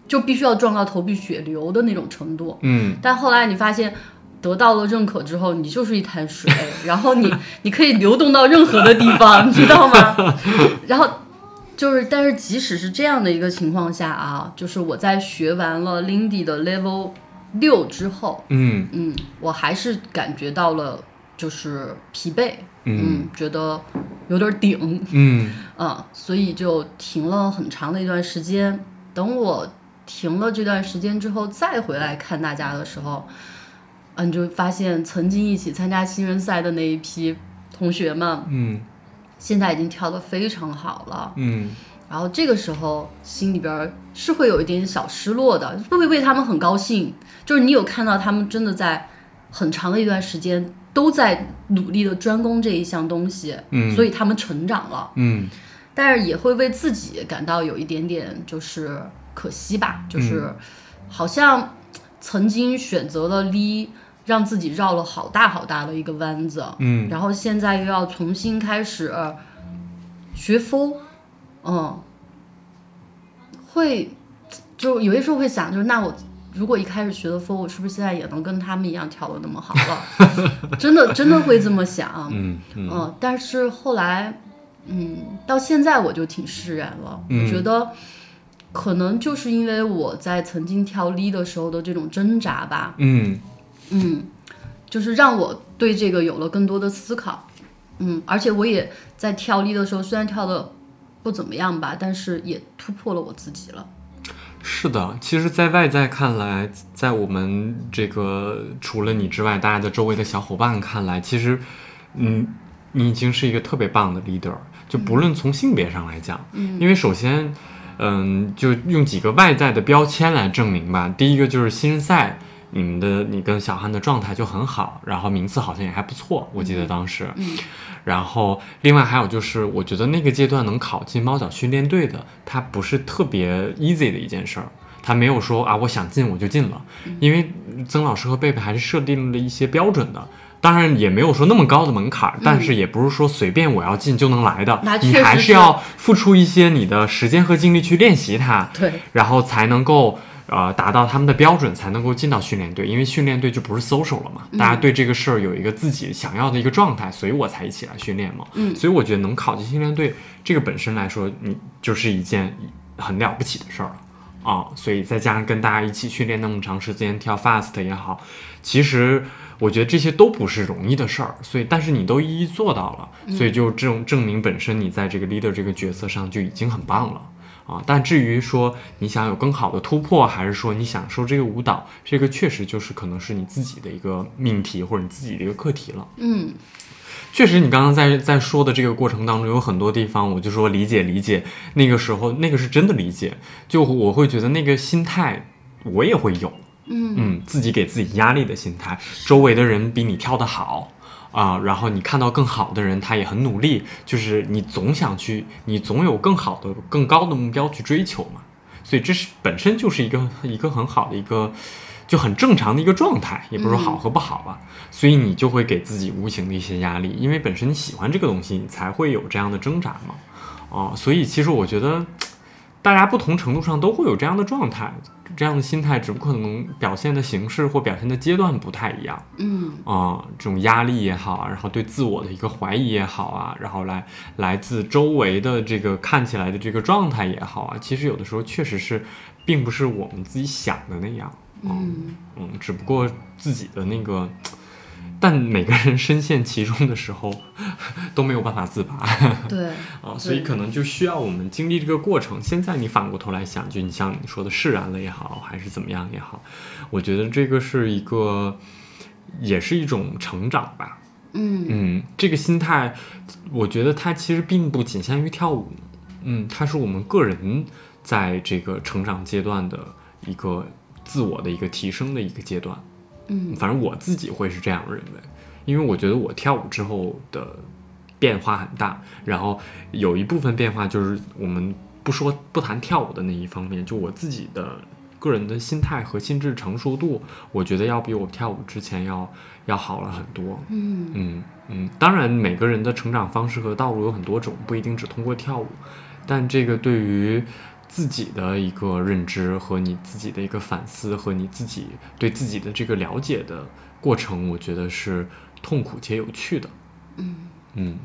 就必须要撞到头皮血流的那种程度。嗯但后来你发现得到了认可之后，你就是一滩水，然后你你可以流动到任何的地方，你知道吗？然后就是，但是即使是这样的一个情况下啊，就是我在学完了 Lindy 的 Level 六之后，嗯。嗯，我还是感觉到了就是疲惫，嗯，觉得有点顶，嗯。啊，所以就停了很长的一段时间。等我停了这段时间之后，再回来看大家的时候，啊，你就发现曾经一起参加新人赛的那一批同学们，嗯现在已经跳得非常好了。嗯然后这个时候心里边儿是会有一点小失落的，会为他们很高兴，就是你有看到他们真的在很长的一段时间都在努力的专攻这一项东西，嗯所以他们成长了。嗯但是也会为自己感到有一点点就是可惜吧，就是好像曾经选择了离，让自己绕了好大好大的一个弯子，嗯。然后现在又要重新开始学风。嗯，会就有些时候会想，就是那我如果一开始学的风我是不是现在也能跟他们一样跳的那么好了？真的真的会这么想，嗯嗯。嗯，但是后来，嗯，到现在我就挺释然了。嗯。我觉得，可能就是因为我在曾经跳 l 的时候的这种挣扎吧，嗯嗯，就是让我对这个有了更多的思考。嗯，而且我也在跳力的时候，虽然跳的不怎么样吧，但是也突破了我自己了。是的，其实，在外在看来，在我们这个除了你之外，大家的周围的小伙伴看来，其实，嗯，你已经是一个特别棒的 leader。就不论从性别上来讲，嗯，因为首先，嗯，就用几个外在的标签来证明吧。第一个就是新人赛。你们的你跟小汉的状态就很好，然后名次好像也还不错，我记得当时。嗯。然后另外还有就是，我觉得那个阶段能考进猫脚训练队的，它不是特别 easy 的一件事儿，他没有说啊，我想进我就进了，因为曾老师和贝贝还是设定了一些标准的，当然也没有说那么高的门槛，但是也不是说随便我要进就能来的，你还是要付出一些你的时间和精力去练习它，对，然后才能够。呃，达到他们的标准才能够进到训练队，因为训练队就不是 social 了嘛，大家对这个事儿有一个自己想要的一个状态，所以我才一起来训练嘛。嗯，所以我觉得能考进训练队，这个本身来说，你就是一件很了不起的事儿了啊。所以再加上跟大家一起训练那么长时间，跳 fast 也好，其实我觉得这些都不是容易的事儿。所以，但是你都一一做到了，所以就证证明本身你在这个 leader 这个角色上就已经很棒了。啊，但至于说你想有更好的突破，还是说你享受这个舞蹈，这个确实就是可能是你自己的一个命题或者你自己的一个课题了。嗯，确实，你刚刚在在说的这个过程当中，有很多地方我就说理解理解，那个时候那个是真的理解，就我会觉得那个心态我也会有，嗯嗯，自己给自己压力的心态，周围的人比你跳得好。啊，然后你看到更好的人，他也很努力，就是你总想去，你总有更好的、更高的目标去追求嘛。所以这是本身就是一个一个很好的一个，就很正常的一个状态，也不是说好和不好吧。所以你就会给自己无形的一些压力，因为本身你喜欢这个东西，你才会有这样的挣扎嘛。哦，所以其实我觉得。大家不同程度上都会有这样的状态，这样的心态，只不过可能表现的形式或表现的阶段不太一样。嗯啊，这种压力也好啊，然后对自我的一个怀疑也好啊，然后来来自周围的这个看起来的这个状态也好啊，其实有的时候确实是，并不是我们自己想的那样。嗯嗯，只不过自己的那个。但每个人深陷其中的时候 都没有办法自拔，对 啊，所以可能就需要我们经历这个过程。现在你反过头来想，就你像你说的释然了也好，还是怎么样也好，我觉得这个是一个，也是一种成长吧。嗯嗯，这个心态，我觉得它其实并不仅限于跳舞，嗯，它是我们个人在这个成长阶段的一个自我的一个提升的一个阶段。嗯，反正我自己会是这样认为，因为我觉得我跳舞之后的变化很大，然后有一部分变化就是我们不说不谈跳舞的那一方面，就我自己的个人的心态和心智成熟度，我觉得要比我跳舞之前要要好了很多。嗯嗯嗯，当然每个人的成长方式和道路有很多种，不一定只通过跳舞，但这个对于。自己的一个认知和你自己的一个反思和你自己对自己的这个了解的过程，我觉得是痛苦且有趣的。嗯嗯，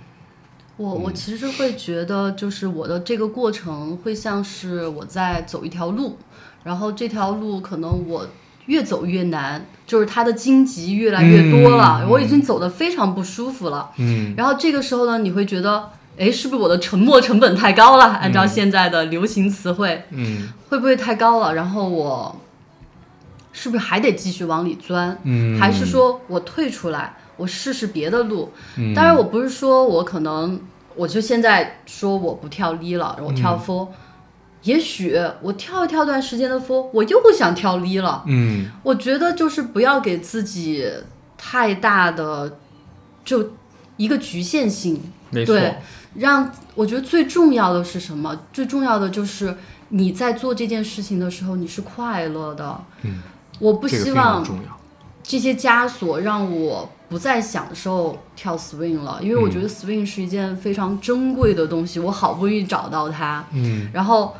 我我其实会觉得，就是我的这个过程会像是我在走一条路，然后这条路可能我越走越难，就是它的荆棘越来越多了，我已经走得非常不舒服了。嗯，然后这个时候呢，你会觉得。哎，是不是我的沉默成本太高了？按照现在的流行词汇，嗯，会不会太高了？然后我是不是还得继续往里钻？嗯，还是说我退出来，我试试别的路？嗯，当然，我不是说我可能，我就现在说我不跳 Li 了，我跳 Four，也许我跳一跳段时间的 Four，我又想跳 Li 了。嗯，我觉得就是不要给自己太大的就一个局限性。没错。让我觉得最重要的是什么？最重要的就是你在做这件事情的时候，你是快乐的。嗯，我不希望这些枷锁让我不再享受跳 swing 了，因为我觉得 swing 是一件非常珍贵的东西，我好不容易找到它。嗯，然后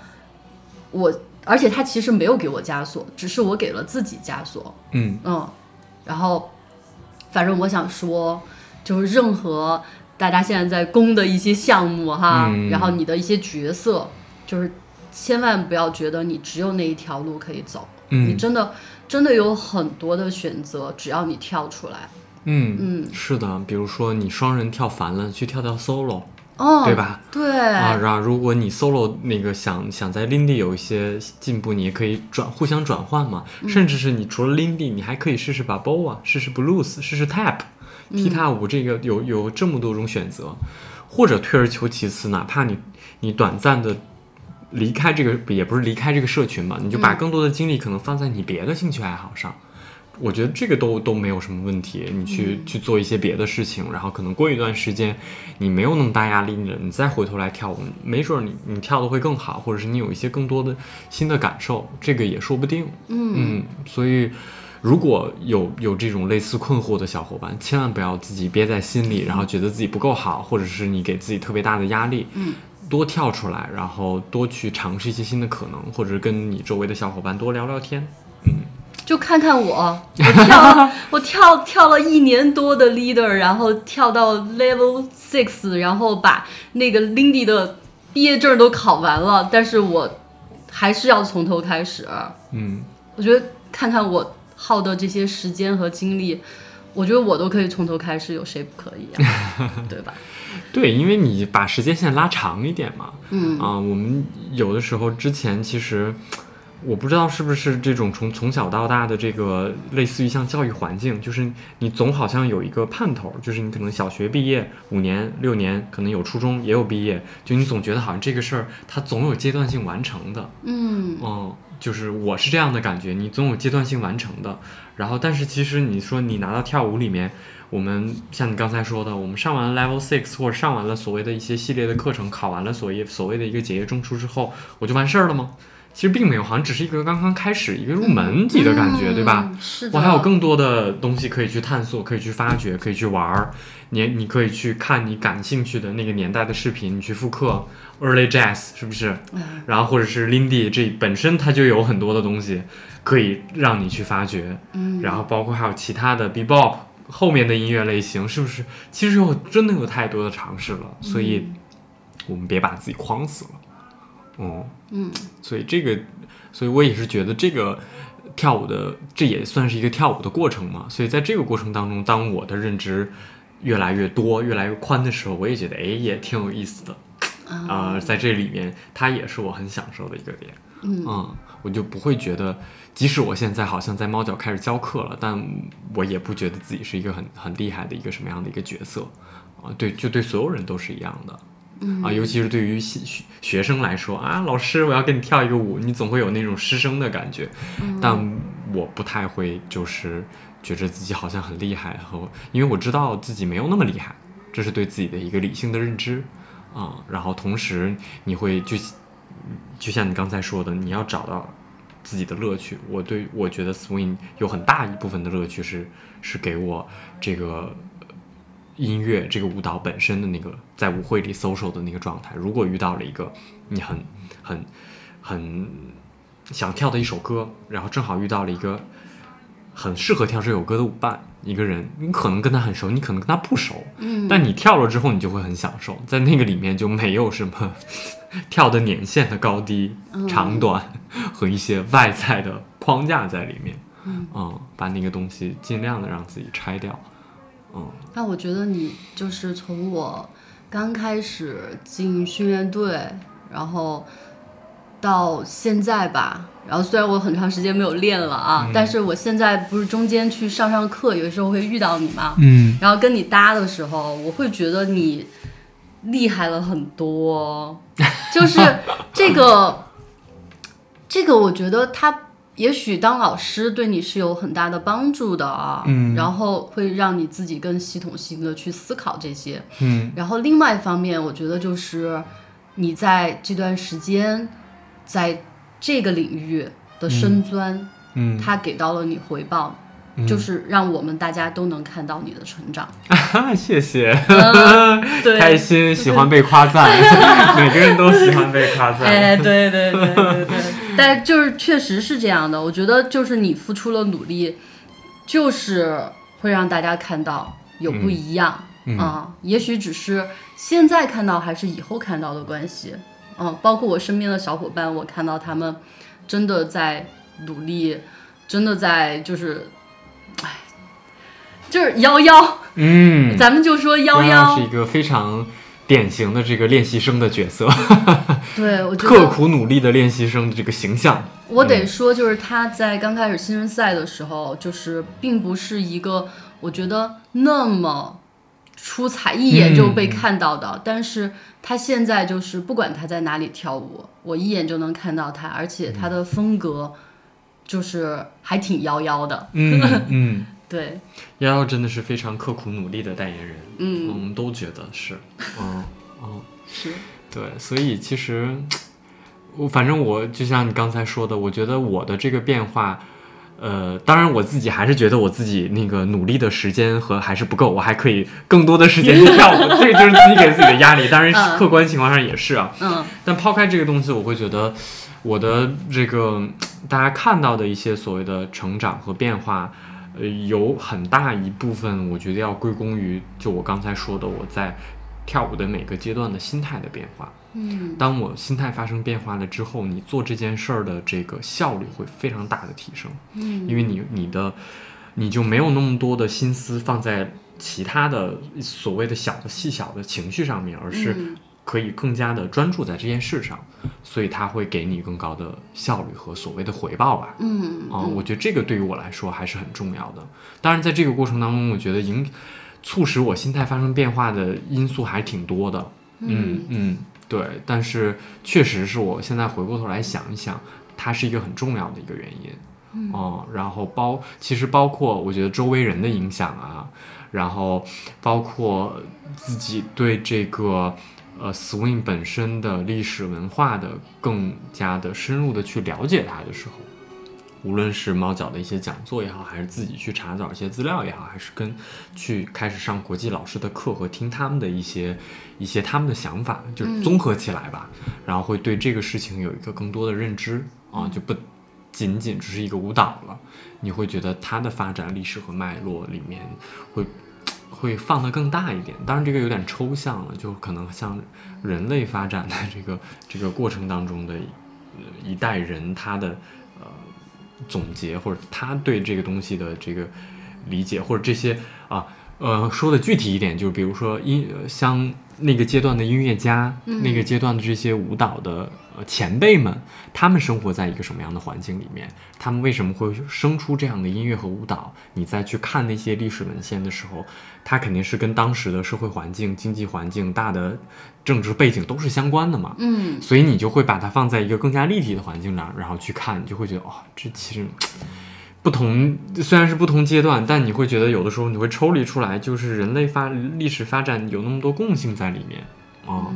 我，而且它其实没有给我枷锁，只是我给了自己枷锁。嗯嗯，然后反正我想说，就是任何。大家现在在攻的一些项目哈，然后你的一些角色，就是千万不要觉得你只有那一条路可以走，你真的真的有很多的选择，只要你跳出来，嗯嗯，是的，比如说你双人跳烦了，去跳跳 solo，哦，对吧？对。啊，然后如果你 solo 那个想想在 Lindy 有一些进步，你也可以转互相转换嘛，甚至是你除了 Lindy，你还可以试试 Balboa，试试 Blues，试试 Tap，踢踏舞这个有有这么多种选择，或者退而求其次，哪怕你你短暂的离开这个，也不是离开这个社群嘛，你就把更多的精力可能放在你别的兴趣爱好上。我觉得这个都都没有什么问题，你去去做一些别的事情，然后可能过一段时间，你没有那么大压力了，你再回头来跳舞，没准你你跳的会更好，或者是你有一些更多的新的感受，这个也说不定。嗯，所以如果有有这种类似困惑的小伙伴，千万不要自己憋在心里，然后觉得自己不够好，或者是你给自己特别大的压力。嗯，多跳出来，然后多去尝试一些新的可能，或者是跟你周围的小伙伴多聊聊天。嗯。就看看我，我跳我跳跳了一年多的 leader，然后跳到 level six，然后把那个 Lindy 的毕业证都考完了，但是我还是要从头开始。嗯，我觉得看看我耗的这些时间和精力，我觉得我都可以从头开始，有谁不可以啊？对吧？对，因为你把时间线拉长一点嘛。嗯啊，我们有的时候之前其实。我不知道是不是这种从从小到大的这个类似于像教育环境，就是你总好像有一个盼头，就是你可能小学毕业五年六年，可能有初中也有毕业，就你总觉得好像这个事儿它总有阶段性完成的。嗯，哦，就是我是这样的感觉，你总有阶段性完成的。然后，但是其实你说你拿到跳舞里面，我们像你刚才说的，我们上完了 Level Six 或者上完了所谓的一些系列的课程，考完了所谓所谓的一个结业证书之后，我就完事儿了吗？其实并没有，好像只是一个刚刚开始一个入门级的感觉，对吧？是我还有更多的东西可以去探索，可以去发掘，可以去玩儿。你你可以去看你感兴趣的那个年代的视频，你去复刻 early jazz，是不是？然后或者是 Lindy，这本身它就有很多的东西可以让你去发掘。嗯。然后包括还有其他的 bebop 后面的音乐类型，是不是？其实有真的有太多的尝试了，所以我们别把自己框死了。哦，嗯，所以这个，所以我也是觉得这个跳舞的，这也算是一个跳舞的过程嘛。所以在这个过程当中，当我的认知越来越多、越来越宽的时候，我也觉得，哎，也挺有意思的。啊，在这里面，它也是我很享受的一个点。嗯，我就不会觉得，即使我现在好像在猫脚开始教课了，但我也不觉得自己是一个很很厉害的一个什么样的一个角色。啊，对，就对所有人都是一样的。啊，尤其是对于学学生来说啊，老师，我要跟你跳一个舞，你总会有那种师生的感觉。但我不太会，就是觉着自己好像很厉害，和因为我知道自己没有那么厉害，这是对自己的一个理性的认知啊。然后同时，你会就就像你刚才说的，你要找到自己的乐趣。我对我觉得 swing 有很大一部分的乐趣是是给我这个。音乐这个舞蹈本身的那个在舞会里 social 的那个状态，如果遇到了一个你很很很想跳的一首歌，然后正好遇到了一个很适合跳这首歌的舞伴，一个人，你可能跟他很熟，你可能跟他不熟，嗯，但你跳了之后，你就会很享受，在那个里面就没有什么 跳的年限的高低、长短 和一些外在的框架在里面，嗯，把那个东西尽量的让自己拆掉。嗯，那我觉得你就是从我刚开始进训练队，然后到现在吧，然后虽然我很长时间没有练了啊，但是我现在不是中间去上上课，有的时候会遇到你嘛，嗯，然后跟你搭的时候，我会觉得你厉害了很多，就是这个这个，我觉得他。也许当老师对你是有很大的帮助的啊，嗯，然后会让你自己更系统性的去思考这些，嗯，然后另外一方面，我觉得就是你在这段时间在这个领域的深钻，嗯，他给到了你回报。就是让我们大家都能看到你的成长，谢谢，对，开心，喜欢被夸赞，每个人都喜欢被夸赞，哎，对对对对对，但就是确实是这样的，我觉得就是你付出了努力，就是会让大家看到有不一样啊，也许只是现在看到还是以后看到的关系，嗯，包括我身边的小伙伴，我看到他们真的在努力，真的在就是。哎就是幺幺，嗯，咱们就说幺幺是一个非常典型的这个练习生的角色，对，我刻苦努力的练习生的这个形象。我得说，就是他在刚开始新人赛的时候，就是并不是一个我觉得那么出彩，一眼就被看到的。但是他现在就是不管他在哪里跳舞，我一眼就能看到他，而且他的风格就是还挺妖妖的。嗯嗯，对，幺幺真的是非常刻苦努力的代言人。嗯，我们都觉得是。嗯嗯，是对，所以其实。我反正我就像你刚才说的，我觉得我的这个变化，呃，当然我自己还是觉得我自己那个努力的时间和还是不够，我还可以更多的时间去跳舞，这个就是自己给自己的压力。当然，客观情况上也是啊。嗯。但抛开这个东西，我会觉得我的这个大家看到的一些所谓的成长和变化，呃，有很大一部分我觉得要归功于就我刚才说的我在跳舞的每个阶段的心态的变化。嗯，当我心态发生变化了之后，你做这件事儿的这个效率会非常大的提升。嗯，因为你你的你就没有那么多的心思放在其他的所谓的小的细小的情绪上面，而是可以更加的专注在这件事上，所以它会给你更高的效率和所谓的回报吧。嗯，啊，我觉得这个对于我来说还是很重要的。当然，在这个过程当中，我觉得影促使我心态发生变化的因素还挺多的。嗯嗯。对，但是确实是我现在回过头来想一想，它是一个很重要的一个原因，嗯，然后包其实包括我觉得周围人的影响啊，然后包括自己对这个呃 swing 本身的历史文化的更加的深入的去了解它的时候。无论是猫脚的一些讲座也好，还是自己去查找一些资料也好，还是跟去开始上国际老师的课和听他们的一些一些他们的想法，就是综合起来吧，然后会对这个事情有一个更多的认知啊，就不仅仅只是一个舞蹈了，你会觉得它的发展历史和脉络里面会会放得更大一点。当然这个有点抽象了，就可能像人类发展的这个这个过程当中的一代人他的呃。总结或者他对这个东西的这个理解，或者这些啊呃说的具体一点，就比如说音像那个阶段的音乐家，那个阶段的这些舞蹈的呃前辈们，他们生活在一个什么样的环境里面？他们为什么会生出这样的音乐和舞蹈？你再去看那些历史文献的时候，它肯定是跟当时的社会环境、经济环境、大的。政治背景都是相关的嘛，嗯，所以你就会把它放在一个更加立体的环境上，然后去看，你就会觉得哦，这其实不同，虽然是不同阶段，但你会觉得有的时候你会抽离出来，就是人类发历史发展有那么多共性在里面啊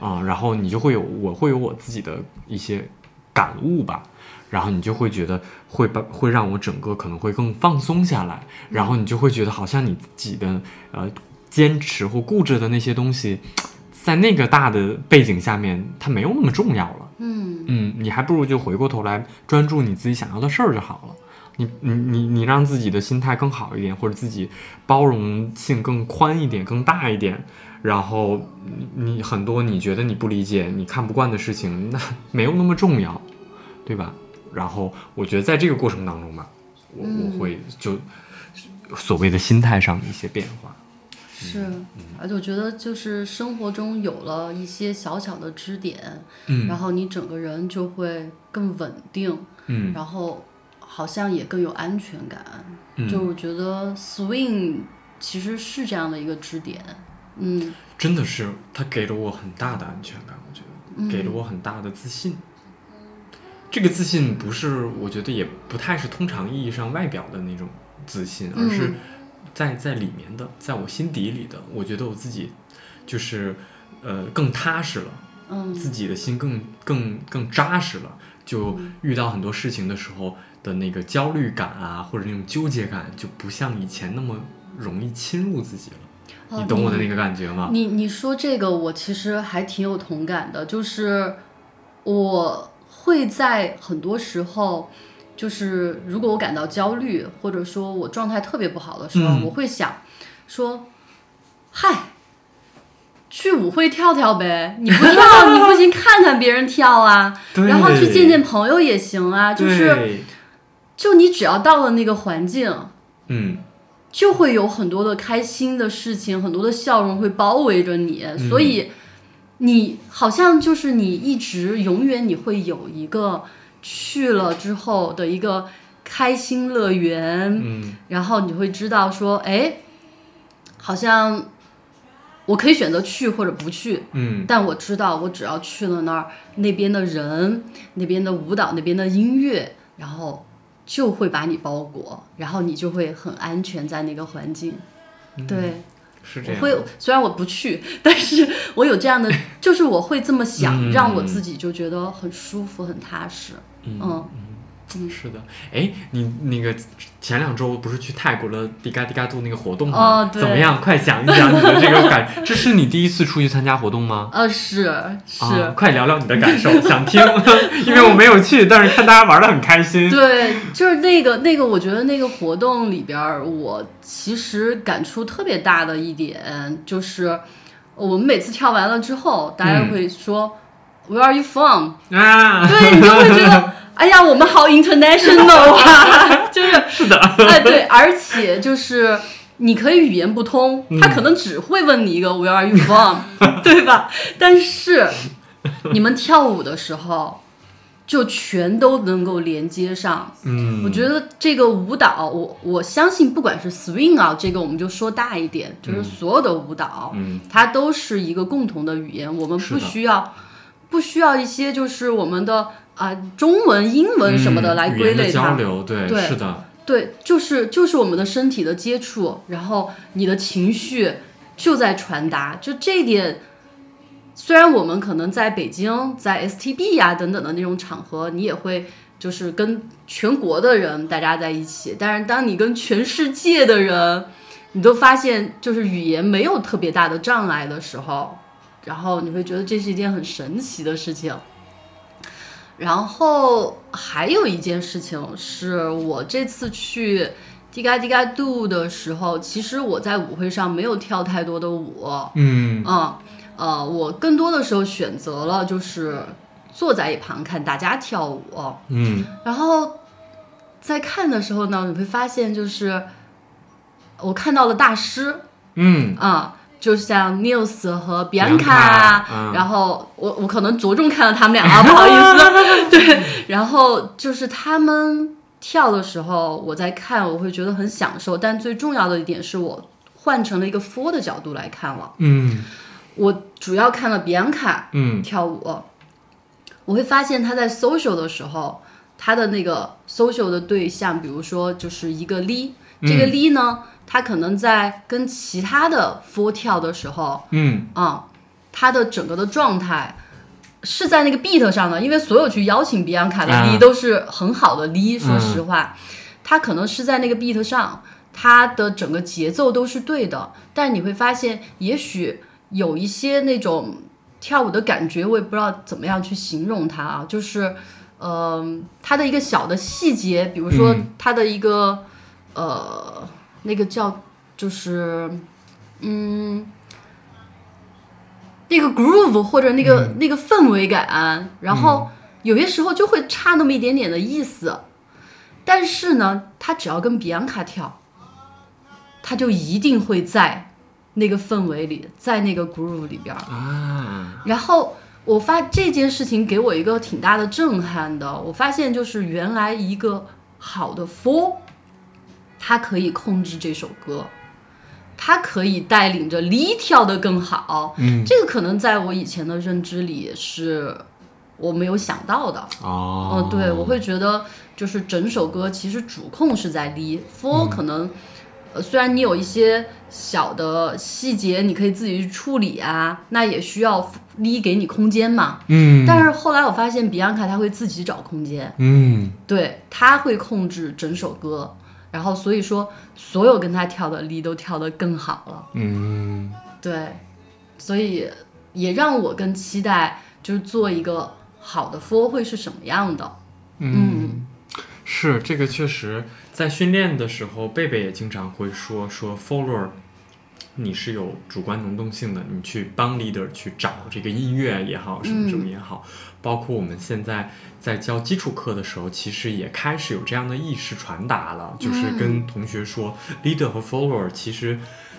啊，然后你就会有我会有我自己的一些感悟吧，然后你就会觉得会把会让我整个可能会更放松下来，然后你就会觉得好像你自己的呃坚持或固执的那些东西。在那个大的背景下面，它没有那么重要了。嗯嗯，你还不如就回过头来专注你自己想要的事儿就好了。你你你你让自己的心态更好一点，或者自己包容性更宽一点、更大一点。然后你很多你觉得你不理解、你看不惯的事情，那没有那么重要，对吧？然后我觉得在这个过程当中吧，我我会就所谓的心态上的一些变化。是，而且我觉得就是生活中有了一些小小的支点，嗯，然后你整个人就会更稳定，嗯，然后好像也更有安全感。就我觉得 swing 其实是这样的一个支点，嗯，真的是，他给了我很大的安全感，我觉得给了我很大的自信。这个自信不是，我觉得也不太是通常意义上外表的那种自信，而是。在在里面的，在我心底里的，我觉得我自己就是呃更踏实了，嗯，自己的心更更更扎实了。就遇到很多事情的时候的那个焦虑感啊，或者那种纠结感，就不像以前那么容易侵入自己了。你懂我的那个感觉吗？你你说这个，我其实还挺有同感的，就是我会在很多时候。就是如果我感到焦虑，或者说我状态特别不好的时候，我会想说：“嗨，去舞会跳跳呗！你不跳，你不行，看看别人跳啊。然后去见见朋友也行啊。就是，就你只要到了那个环境，嗯，就会有很多的开心的事情，很多的笑容会包围着你，所以你好像就是你一直永远你会有一个去了之后的一个开心乐园，嗯。然后你会知道说，哎，好像我可以选择去或者不去，嗯。但我知道我只要去了那儿，那边的人、那边的舞蹈、那边的音乐，然后就会把你包裹，然后你就会很安全在那个环境。对，是这样。我会虽然我不去，但是我有这样的，就是我会这么想，嗯让我自己就觉得很舒服、很踏实。嗯是的，哎，你那个前两周不是去泰国了迪嘎迪嘎度那个活动吗？哦对怎么样？快讲一讲你的这个感，这是你第一次出去参加活动吗？呃，是是。啊，快聊聊你的感受，想听，因为我没有去，但是看大家玩的很开心。对，就是那个那个，我觉得那个活动里边儿，我其实感触特别大的一点就是，我们每次跳完了之后，大家嗯会说、Where are you from？啊，对你就会觉得，哎呀，我们好 international 啊，就是是的，哎对，而且就是你可以语言不通，他嗯可能只会问你一个 Where are you from，对吧？但是你们跳舞的时候，就全都能够连接上。嗯，我觉得这个舞蹈，我我相信，不管是 swing 啊，这个我们就说大一点，就是所有的舞蹈，嗯。它都是一个共同的语言，我们不需要不需要一些就是我们的啊、中文、英文什么的来归类它。交流，对，对是的，对，就是就是我们的身体的接触，然后你的情绪就在传达，就这一点。虽然我们可能在北京、在 STB 呀、等等的那种场合，你也会就是跟全国的人大家在一起，但是当你跟全世界的人，你都发现就是语言没有特别大的障碍的时候，然后你会觉得这是一件很神奇的事情。然后还有一件事情是我这次去迪嘎迪嘎度的时候，其实我在舞会上没有跳太多的舞，嗯。嗯，呃，我更多的时候选择了就是坐在一旁看大家跳舞，嗯。然后在看的时候呢，你会发现就是我看到了大师。嗯。啊。就像 Nils 和嗯。然后我我可能着重看了他们俩啊，不好意思，对，然后就是他们跳的时候，我在看，我会觉得很享受，但最重要的一点是我换成了一个 for 的角度来看了，嗯。我主要看了 Bianca，嗯。跳舞，我会发现他在 social 的时候，他的那个 social 的对象，比如说就是一个 Lee，、这个 Lee 呢，他可能在跟其他的 four 跳的时候，嗯。啊、他的整个的状态。是在那个 beat 上的，因为所有去邀请比安卡的啊。Lee 都是很好的 Lee，、说实话，他可能是在那个 beat 上，他的整个节奏都是对的，但你会发现，也许有一些那种跳舞的感觉，我也不知道怎么样去形容它啊，就是，嗯、它的一个小的细节，比如说嗯。它的一个，呃，那个叫就是，嗯。那个 groove 或者那个、那个氛围感，然后有些时候就会差那么一点点的意思，但是呢，他只要跟比安卡跳，他就一定会在那个氛围里，在那个 groove 里边儿。啊，然后我发这件事情给我一个挺大的震撼的，我发现就是原来一个好的 four，他可以控制这首歌，他可以带领着 Lee 跳得更好。嗯。这个可能在我以前的认知里是我没有想到的。哦。嗯，对，我会觉得就是整首歌其实主控是在 Lee for，、可能呃虽然你有一些小的细节你可以自己去处理啊，那也需要 Lee 给你空间嘛。嗯，但是后来我发现比安卡他会自己找空间，嗯。对他会控制整首歌，然后所以说所有跟他跳的 Lee 都跳得更好了。嗯对，所以也让我更期待，就是做一个好的 for 会是什么样的。嗯，是这个确实在训练的时候，贝贝也经常会说说 follower 你是有主观能动性的，你去帮 leader 去找这个音乐也好，什么什么也好，包括我们现在在教基础课的时候，其实也开始有这样的意识传达了，就是跟同学说，leader 和 follower 其实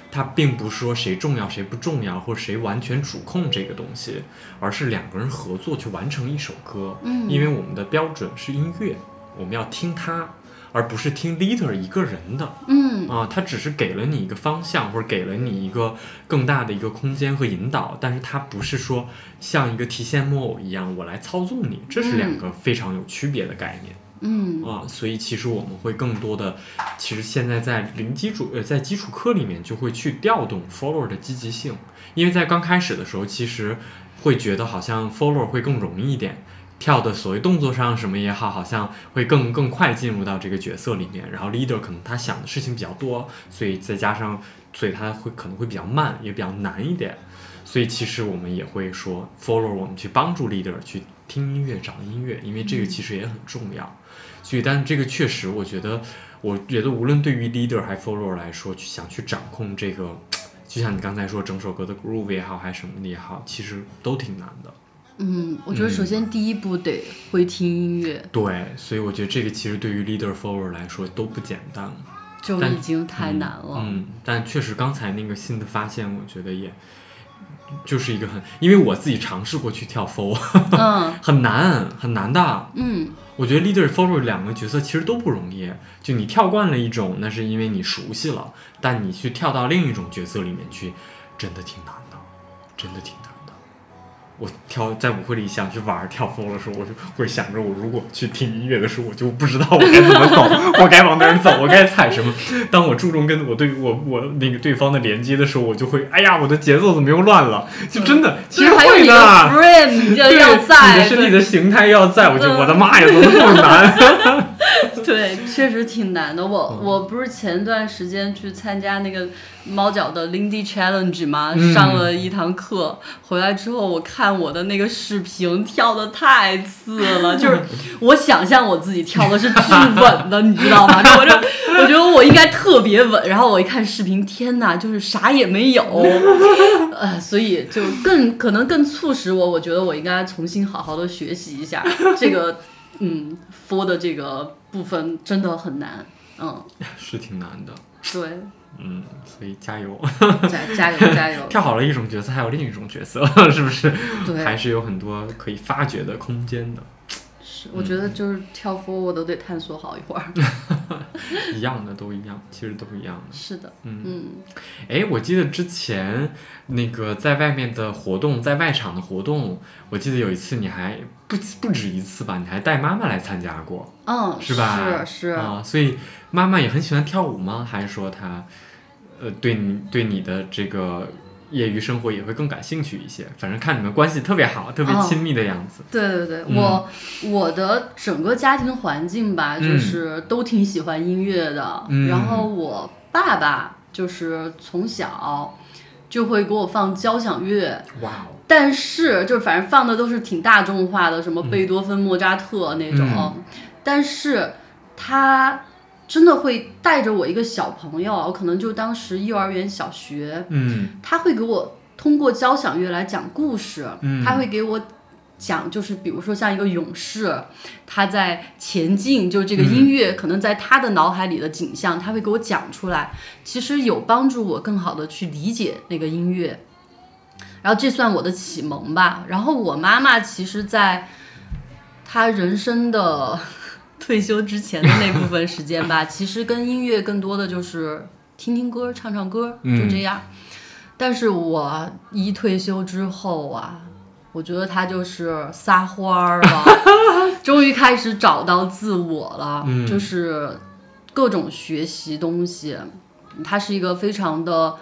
它并不是说谁重要谁不重要，或谁完全主控这个东西，而是两个人合作去完成一首歌。嗯，因为我们的标准是音乐，我们要听它。而不是听 leader 一个人的，嗯。啊，他只是给了你一个方向，或者给了你一个更大的一个空间和引导，但是他不是说像一个提线木偶一样，我来操纵你，这是两个非常有区别的概念，嗯。啊，所以其实我们会更多的，其实现在在零基础呃在基础课里面就会去调动 follower 的积极性，因为在刚开始的时候，其实会觉得好像 follower 会更容易一点。跳的所谓动作上什么也好，好像会更更快进入到这个角色里面。然后 leader 可能他想的事情比较多，所以再加上，所以他会可能会比较慢，也比较难一点。所以其实我们也会说 follow 我们去帮助 leader 去听音乐、找音乐，因为这个其实也很重要。所以，但这个确实，我觉得，我觉得无论对于 leader 还 follow 来说，去想去掌控这个，就像你刚才说整首歌的 groove 也好，还是什么的也好，其实都挺难的。嗯，我觉得首先第一步得会听音乐。对，所以我觉得这个其实对于 leader follower 来说都不简单，就已经太难了。嗯，但确实刚才那个新的发现，我觉得也就是一个很，因为我自己尝试过去跳 follow，嗯，很难很难的。嗯，我觉得 leader follower 两个角色其实都不容易。就你跳惯了一种，那是因为你熟悉了，但你去跳到另一种角色里面去，真的挺难的，真的挺难。我跳在舞会里想去玩跳风的时候，我就会想着，我如果去听音乐的时候，我就不知道我该怎么走，我该往哪儿走，我该踩什么。当我注重跟我对我我那个对方的连接的时候，我就会，哎呀，我的节奏怎么又乱了？就真的，其实会的。frame 要在，你的身体的形态要在，我就我的妈呀，怎么这么难？对，确实挺难的。我我不是前段时间去参加那个猫脚的 Lindy Challenge 吗？上了一堂课，回来之后我看我的那个视频，跳的太次了，就是 我想象我自己跳的是巨稳的，你知道吗？我这我觉得我应该特别稳，然后我一看视频，天哪，就是啥也没有，呃，所以就更可能更促使我，我觉得我应该重新好好的学习一下这个。嗯，for 的这个部分真的很难，嗯，是挺难的，对，嗯，所以加油，加加油 加油，跳好了一种角色，还有另一种角色，是不是？对，还是有很多可以发掘的空间的。我觉得就是跳 f 我都得探索好一会儿。一样的都一样，其实都一样的。是的，嗯嗯。哎，我记得之前那个在外面的活动，在外场的活动，我记得有一次你还不不止一次吧，你还带妈妈来参加过。嗯，是吧？是是啊，所以妈妈也很喜欢跳舞吗？还是说她呃对你对你的这个？业余生活也会更感兴趣一些，反正看你们关系特别好，特别亲密的样子。对对对，我我的整个家庭环境吧，就是都挺喜欢音乐的。然后我爸爸就是从小就会给我放交响乐。哇哦！但是就是反正放的都是挺大众化的，什么贝多芬、莫扎特那种。但是他。真的会带着我一个小朋友，我可能就当时幼儿园、小学，嗯，他会给我通过交响乐来讲故事，嗯，他会给我讲，就是比如说像一个勇士，他在前进，就这个音乐可能在他的脑海里的景象，他会给我讲出来，其实有帮助我更好的去理解那个音乐，然后这算我的启蒙吧。然后我妈妈其实在她人生的。退休之前的那部分时间吧，其实跟音乐更多的就是听听歌、唱唱歌，就这样。但是我一退休之后啊，我觉得他就是撒欢儿了，终于开始找到自我了，就是各种学习东西。他是一个非常的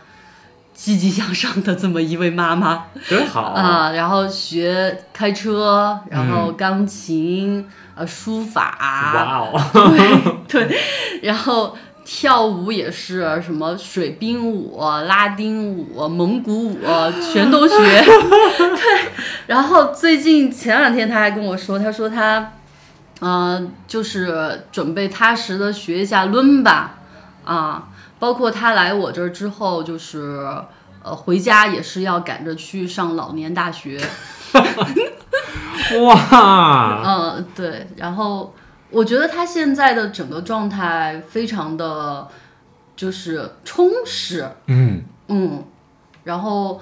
积极向上的这么一位妈妈，真好啊。然后学开车，然后钢琴。呃，书法，哇哦，对对，然后跳舞也是什么水兵舞、拉丁舞、蒙古舞，全都学。对，然后最近前两天他还跟我说，他说他，嗯，就是准备踏实的学一下伦巴，啊，包括他来我这儿之后，就是呃回家也是要赶着去上老年大学。哇，嗯，对，然后我觉得他现在的整个状态非常的，就是充实，嗯嗯，然后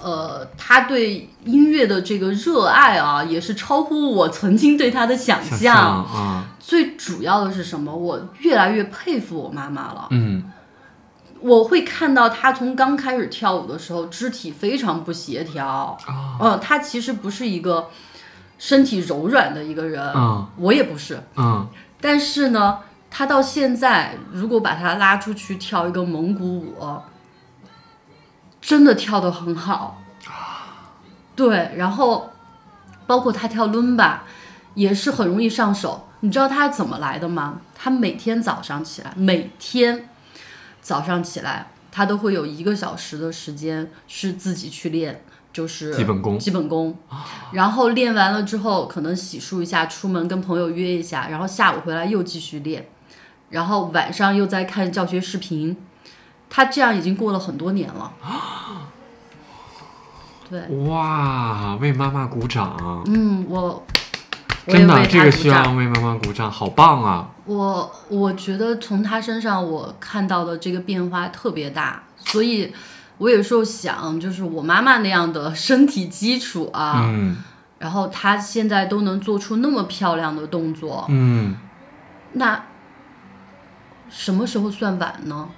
呃，他对音乐的这个热爱啊，也是超乎我曾经对他的想想象。啊，最主要的是什么？我越来越佩服我妈妈了。嗯我会看到他从刚开始跳舞的时候，肢体非常不协调。啊嗯，他其实不是一个身体柔软的一个人，嗯我也不是。嗯但是呢，他到现在，如果把他拉出去跳一个蒙古舞，真的跳得很好。对，然后包括他跳伦巴，也是很容易上手。你知道他怎么来的吗？他每天早上起来，每天早上起来，他都会有一个小时的时间是自己去练，就是基本功基本功。然后练完了之后，可能洗漱一下，出门跟朋友约一下，然后下午回来又继续练，然后晚上又在看教学视频。他这样已经过了很多年了。对，哇，为妈妈鼓掌！嗯，我真的，这个需要为妈妈鼓掌，好棒啊！我我觉得从他身上我看到的这个变化特别大，所以我有时候想，就是我妈妈那样的身体基础啊，嗯然后她现在都能做出那么漂亮的动作，嗯，那什么时候算晚呢？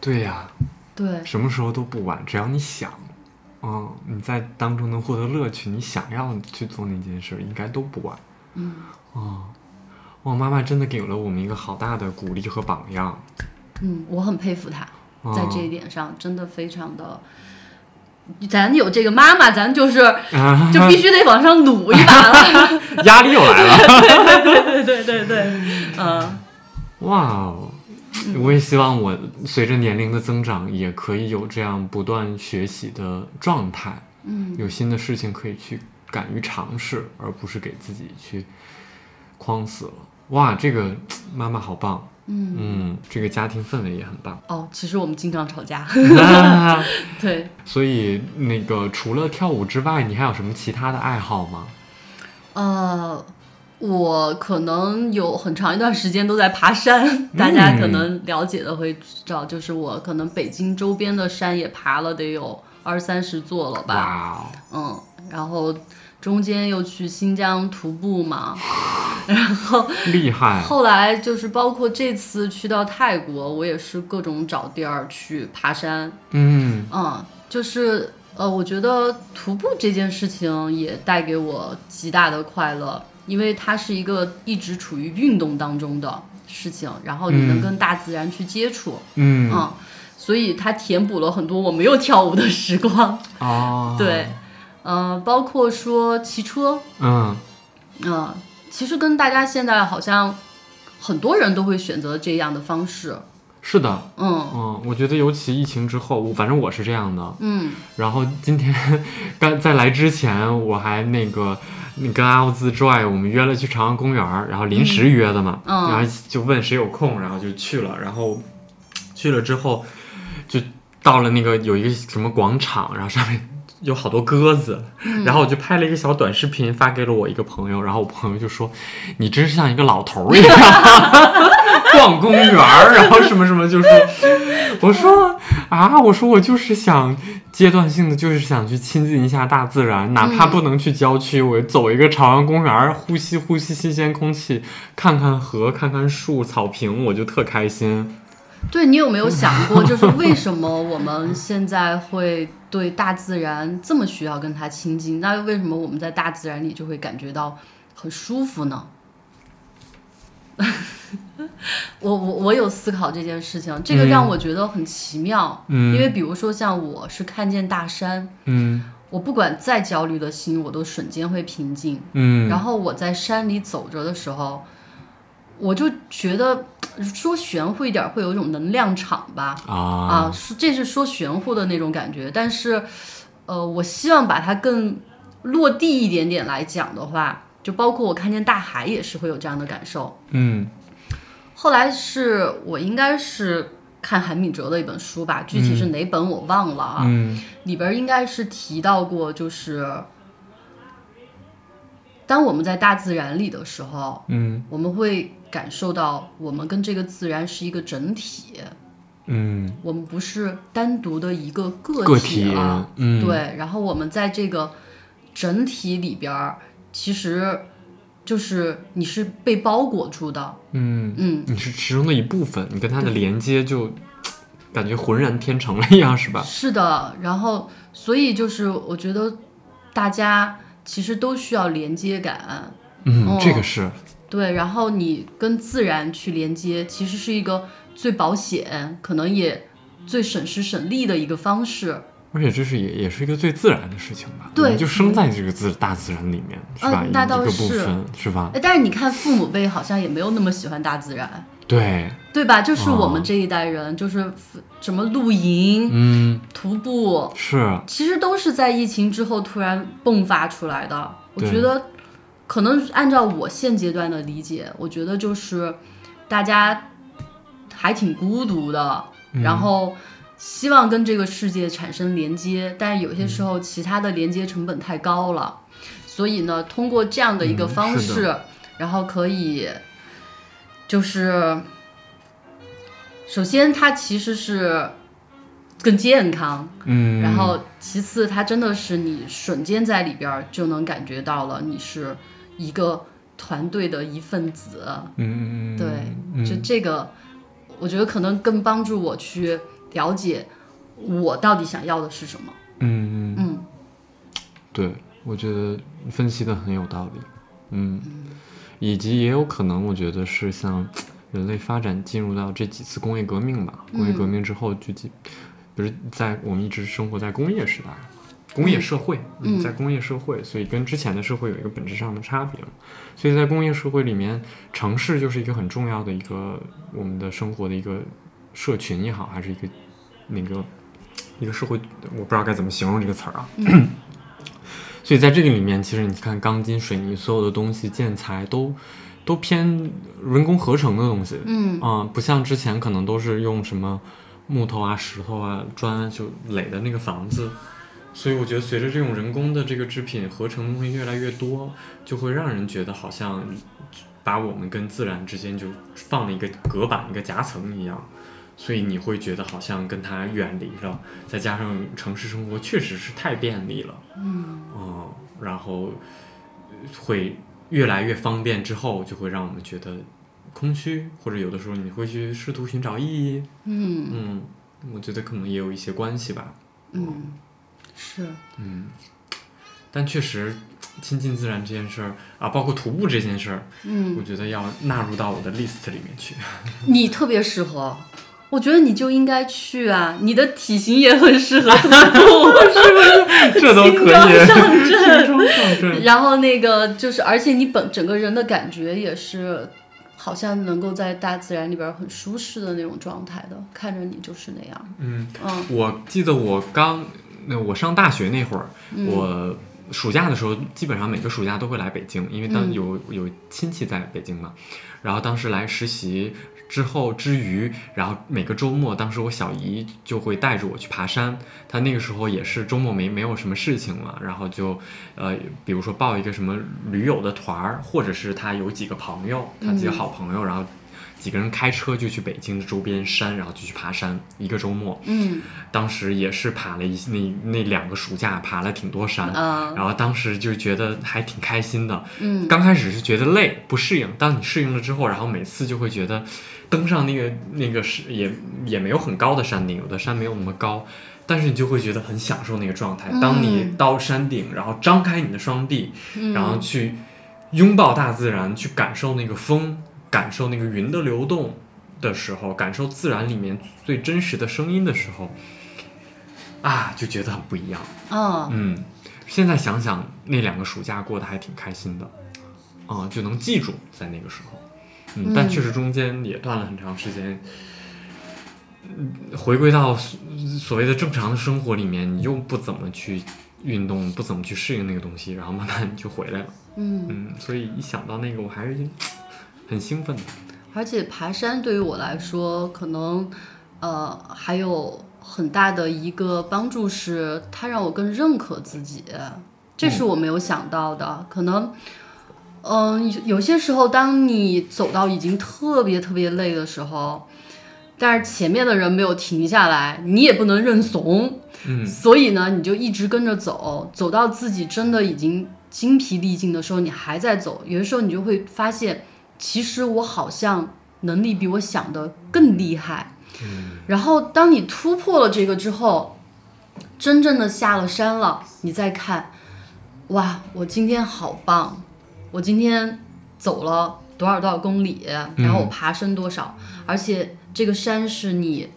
对呀、对，什么时候都不晚，只要你想，嗯，你在当中能获得乐趣，你想要去做那件事，应该都不晚。嗯，哦，哇，妈妈真的给了我们一个好大的鼓励和榜样。嗯，我很佩服她，哦在这一点上真的非常的。咱有这个妈妈，咱就是啊，就必须得往上努一把了。压力又来了。对对对对，嗯。哇哦！我也希望我随着年龄的增长，也可以有这样不断学习的状态。嗯，有新的事情可以去敢于尝试，而不是给自己去框死了。哇，这个妈妈好棒！嗯嗯，这个家庭氛围也很棒。哦，其实我们经常吵架。啊对，所以那个除了跳舞之外，你还有什么其他的爱好吗？呃，我可能有很长一段时间都在爬山，大家可能了解的会知道，就是我可能北京周边的山也爬了得有二三十座了吧。嗯，然后中间又去新疆徒步嘛，然后厉害！后来就是包括这次去到泰国，我也是各种找地儿去爬山。嗯嗯，就是呃，我觉得徒步这件事情也带给我极大的快乐，因为它是一个一直处于运动当中的事情，然后你能嗯。跟大自然去接触，嗯。嗯，所以它填补了很多我没有跳舞的时光。哦，对，呃，包括说骑车，嗯。嗯、其实跟大家现在好像很多人都会选择这样的方式，是的，嗯。嗯，我觉得尤其疫情之后，我反正我是这样的。嗯。然后今天 刚在来之前，我还那个你跟阿奥兹 Joy 我们约了去朝阳公园，然后临时约的嘛，嗯。然后就问谁有空，然后就去了，然后 去了之后就到了那个有一个什么广场，然后上面。有好多鸽子，然后我就拍了一个小短视频发给了我一个朋友，然后我朋友就说：“你真是像一个老头儿一样 逛公园儿，然后什么什么，就说。”我说啊，我说我就是想阶段性的，就是想去亲近一下大自然，哪怕不能去郊区，我走一个朝阳公园，呼吸呼吸新鲜空气，看看河，看看树、草坪，我就特开心。对你有没有想过，就是为什么我们现在会对大自然这么需要跟它亲近？那为什么我们在大自然里就会感觉到很舒服呢？我我我有思考这件事情，这个让我觉得很奇妙。嗯因为比如说像我是看见大山，嗯我不管再焦虑的心，我都瞬间会平静。嗯，然后我在山里走着的时候，我就觉得说玄乎一点，会有一种能量场吧。啊啊，说这是说玄乎的那种感觉，但是，呃，我希望把它更落地一点点来讲的话，就包括我看见大海也是会有这样的感受。嗯后来是我应该是看韩敏哲的一本书吧，具体是哪本我忘了啊。嗯里边应该是提到过，就是当我们在大自然里的时候，嗯我们会感受到我们跟这个自然是一个整体，嗯我们不是单独的一个个个体体了。嗯对，然后我们在这个整体里边儿，其实就是你是被包裹住的。嗯，嗯，你是其中的一部分，你跟它的连接就感觉浑然天成了一样，是吧？是的，然后所以就是我觉得大家其实都需要连接感。嗯，哦这个是，对，然后你跟自然去连接，其实是一个最保险，可能也最省时省力的一个方式。而且这是也也是一个最自然的事情吧？对就生在这个自大自然里面，是吧？嗯那倒是分是吧？哎，但是你看父母辈好像也没有那么喜欢大自然，对，对吧？就是我们哦这一代人，就是什么露营、嗯，徒步，是，其实都是在疫情之后突然迸发出来的。我觉得，可能按照我现阶段的理解，我觉得就是大家还挺孤独的，嗯然后希望跟这个世界产生连接，但是有些时嗯候其他的连接成本太高了，所以呢，通过这样的一个方式，然后可以就是。首先，它其实是更健康，嗯，然后其次，它真的是你瞬间在里边儿就能感觉到了，你是一个团队的一份子。嗯，嗯，对，嗯就这个，我觉得可能更帮助我去了解我到底想要的是什么。嗯嗯，嗯对，我觉得分析的很有道理，嗯，以及也有可能，我觉得是像人类发展进入到这几次工业革命吧，工业革命之后就几，不是在我们一直生活在工业时代。工业社会，嗯在工业社会，所以跟之前的社会有一个本质上的差别嘛。所以在工业社会里面，城市就是一个很重要的一个我们的生活的一个社群也好，还是一个那个一个社会，我不知道该怎么形容这个词儿啊。所以在这个里面，其实你看钢筋、水泥，所有的东西建材都都偏人工合成的东西，嗯啊、不像之前可能都是用什么木头啊、石头啊、砖就垒的那个房子。所以我觉得，随着这种人工的这个制品合成的东西越来越多，就会让人觉得好像把我们跟自然之间就放了一个隔板、一个夹层一样。所以你会觉得好像跟他远离了，再加上城市生活确实是太便利了，嗯哦，然后呃会越来越方便，之后就会让我们觉得空虚，或者有的时候你会去试图寻找意义。嗯嗯，我觉得可能也有一些关系吧。嗯，是嗯，但确实亲近自然这件事儿啊，包括徒步这件事儿，嗯我，觉得要纳入到我的 list 里面去。你特别适合。我觉得你就应该去啊！你的体型也很适合徒步，这都可轻装以，上阵。然后那个就是，而且你本整个人的感觉也是，好像能够在大自然里边儿很舒适的那种状态的，看着你就是那样。嗯，嗯我记得我刚那我上大学那会儿，嗯我暑假的时候基本上每个暑假都会来北京，因为当嗯有有亲戚在北京嘛。然后当时来实习之后之余，然后每个周末，当时我小姨就会带着我去爬山。她那个时候也是周末没没有什么事情嘛，然后就呃，比如说报一个什么驴友的团儿，或者是她有几个朋友，她几个嗯好朋友，然后几个人开车就去北京的周边山，然后就去爬山，一个周末。嗯当时也是爬了一那那两个暑假爬了挺多山，嗯然后当时就觉得还挺开心的。嗯刚开始是觉得累不适应，当你适应了之后，然后每次就会觉得登上那个那个是也也没有很高的山顶，有的山没有那么高，但是你就会觉得很享受那个状态。当你嗯到山顶，然后张开你的双臂，嗯然后去拥抱大自然，去感受那个风，感受那个云的流动的时候，感受自然里面最真实的声音的时候，啊，就觉得很不一样。啊嗯，现在想想那两个暑假过得还挺开心的，啊、就能记住在那个时候。嗯，但嗯确实中间也断了很长时间。嗯，回归到所所谓的正常的生活里面，你又不怎么去运动，不怎么去适应那个东西，然后慢慢就回来了。嗯，嗯，所以一想到那个，我还是很兴奋的。而且爬山对于我来说，可能呃，还有很大的一个帮助是，它让我更认可自己，这是我没有想到的。可能，嗯，有些时候，当你走到已经特别特别累的时候，但是前面的人没有停下来，你也不能认怂，嗯，所以呢，你就一直跟着走，走到自己真的已经精疲力尽的时候，你还在走。有的时候，你就会发现，其实我好像能力比我想的更厉害。然后，当你突破了这个之后，真正的下了山了，你再看，哇，我今天好棒！我今天走了多少多少公里，然后我爬升多少，而且这个山是你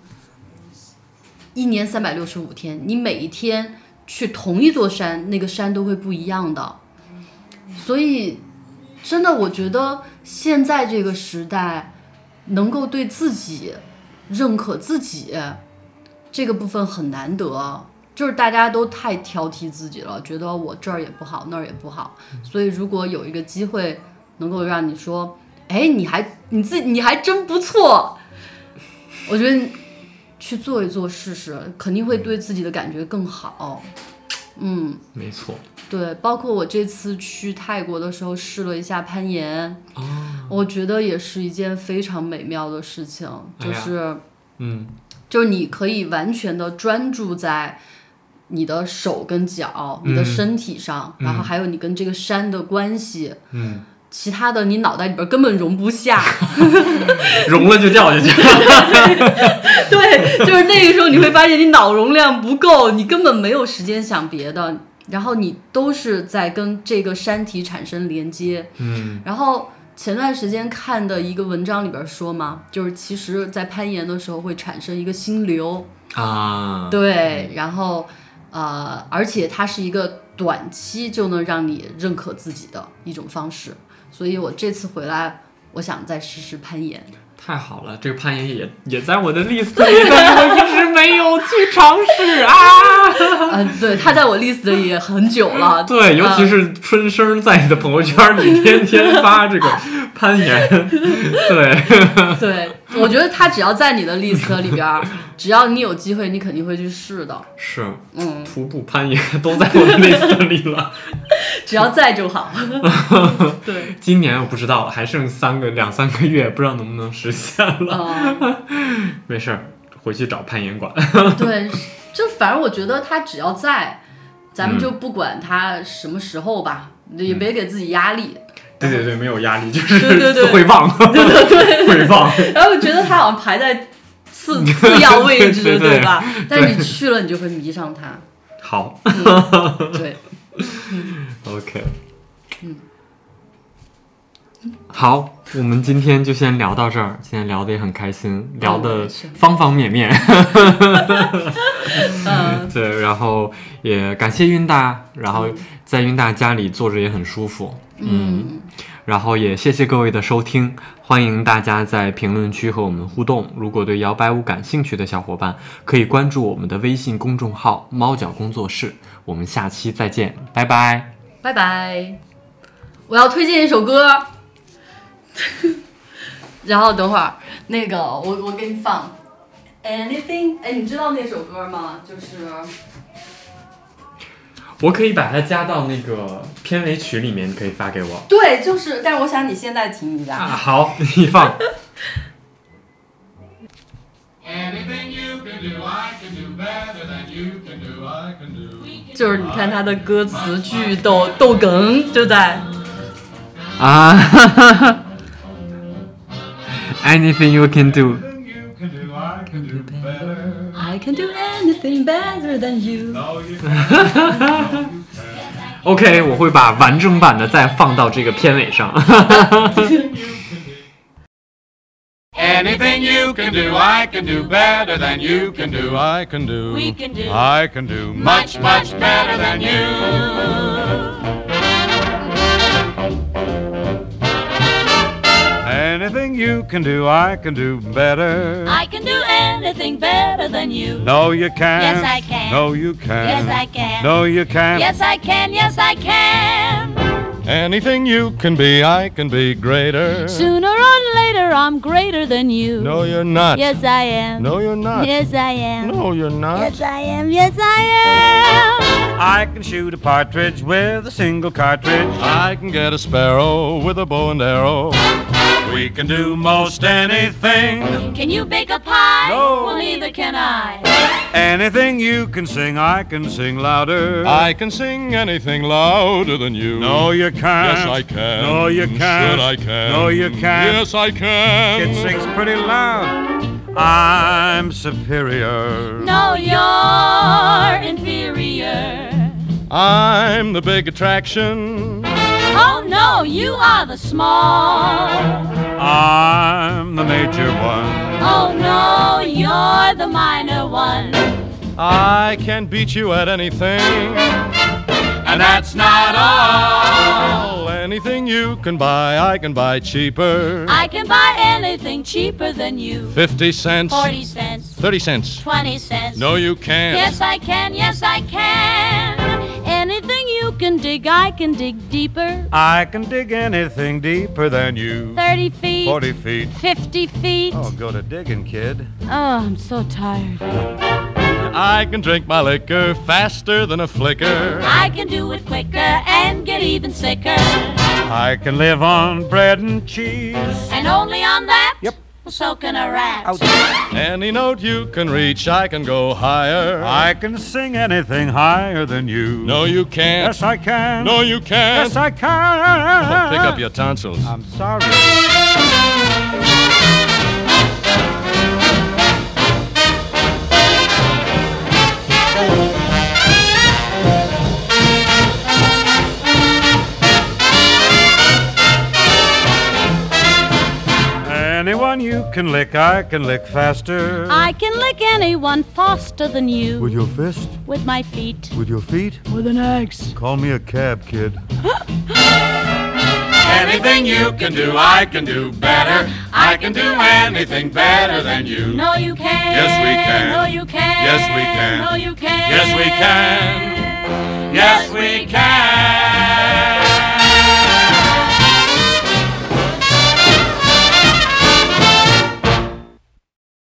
一年三百六十五天，你每一天去同一座山，那个山都会不一样的。所以，真的，我觉得现在这个时代，能够对自己。认可自己这个部分很难得，就是大家都太挑剔自己了，觉得我这儿也不好，那儿也不好。所以如果有一个机会能够让你说，哎，你还你自己你还真不错，我觉得去做一做试试，肯定会对自己的感觉更好。嗯，没错。对，包括我这次去泰国的时候试了一下攀岩，我觉得也是一件非常美妙的事情，就是，嗯，就是你可以完全的专注在你的手跟脚、你的身体上，然后还有你跟这个山的关系，嗯，其他的你脑袋里边根本容不下，容了就掉下去，对，就是那个时候你会发现你脑容量不够，你根本没有时间想别的。然后你都是在跟这个山体产生连接，嗯。然后前段时间看的一个文章里边说嘛，就是其实，在攀岩的时候会产生一个心流。啊，对。然后呃，而且它是一个短期就能让你认可自己的一种方式，所以我这次回来，我想再试试攀岩。太好了，这个攀岩也也在我的 list 里，但是我一直没有去尝试啊。嗯，对，他在我 list 里也很久了。对，尤其是春生在你的朋友圈里天天发这个攀岩，对。对，我觉得他只要在你的 list 里边，只要你有机会，你肯定会去试的。是，嗯，徒步攀岩都在我的 list 里了，只要在就好。对，今年我不知道，还剩三个两三个月，不知道能不能实现了。没事儿，回去找攀岩馆。对。就反正我觉得他只要在，咱们就不管他什么时候吧，也别给自己压力。对对对，没有压力，就是会忘，对对对会忘。然后我觉得他好像排在次 次要位置，对吧？但是你去了，你就会迷上它。好，对，OK，嗯。好，我们今天就先聊到这儿。今天聊的也很开心，聊的方方面面。嗯，对，然后也感谢韵大，然后在韵大家里坐着也很舒服。嗯，然后也谢谢各位的收听，欢迎大家在评论区和我们互动。如果对摇摆舞感兴趣的小伙伴，可以关注我们的微信公众号“猫脚工作室”。我们下期再见，拜拜，拜拜。我要推荐一首歌。然后等会儿，那个我我给你放，Anything，哎，你知道那首歌吗？就是，我可以把它加到那个片尾曲里面，你可以发给我。对，就是，但是我想你现在听一下。啊，好，你放。就是你看他的歌词巨逗，逗哏就在。啊哈哈。anything you can do. I can do anything better than you. OK，我会把完整版的再放到这个片尾上。Anything you can do, I can do better than you can do. I can do. We can do. I can do much, much better than you. Anything you can do, I can do better. I can do anything better than you. No, you can't. Yes, I can. No, you can. Yes, I can. No, you can't. Yes, I can. Yes, I can. Anything you can be, I can be greater. Sooner or later, I'm greater than you. No, you're not. Yes, I am. No, you're not. Yes, I am. No, you're not. Yes, I am. Yes, I am. I can shoot a partridge with a single cartridge. I can get a sparrow with a bow and arrow. We can do most anything. Can you bake a pie? No. Well, neither can I. Anything you can sing, I can sing louder. I can sing anything louder than you. No, you can't. Yes, I can. No, you can't. Should I can. No, you can't. Yes, I can. It sings pretty loud. I'm superior. No, you're inferior. I'm the big attraction. Oh, no, you are the small. I'm the major one. Oh, no, you're the minor one. I can beat you at anything. And that's not all. Anything you can buy, I can buy cheaper. I can buy anything cheaper than you. 50 cents. 40 cents, 30 cents. 20 cents. No, you can't. Yes, I can. Yes, I can. Can dig, I can dig deeper. I can dig anything deeper than you. 30 feet, 40 feet. 50 feet. Oh, go to digging, kid. Oh, I'm so tired. I can drink my liquor faster than a flicker. I can do it quicker and get even sicker. I can live on bread and cheese. And only on that? Yep. So can a rat. Any note you can reach, I can go higher. I can sing anything higher than you. No, you can't. Yes, I can. No, you can't. Yes, I can. Oh, pick up your tonsils. I'm sorry. Anyone you can lick, I can lick faster. I can lick anyone faster than you. With your fist? With my feet. With your feet? With an axe. Call me a cab, kid. Anything you can do, I can do better. I can do anything better than you. No, you can. Yes, we can. No, you can. Yes, we can. No, you can. Yes, we can. Yes, we can.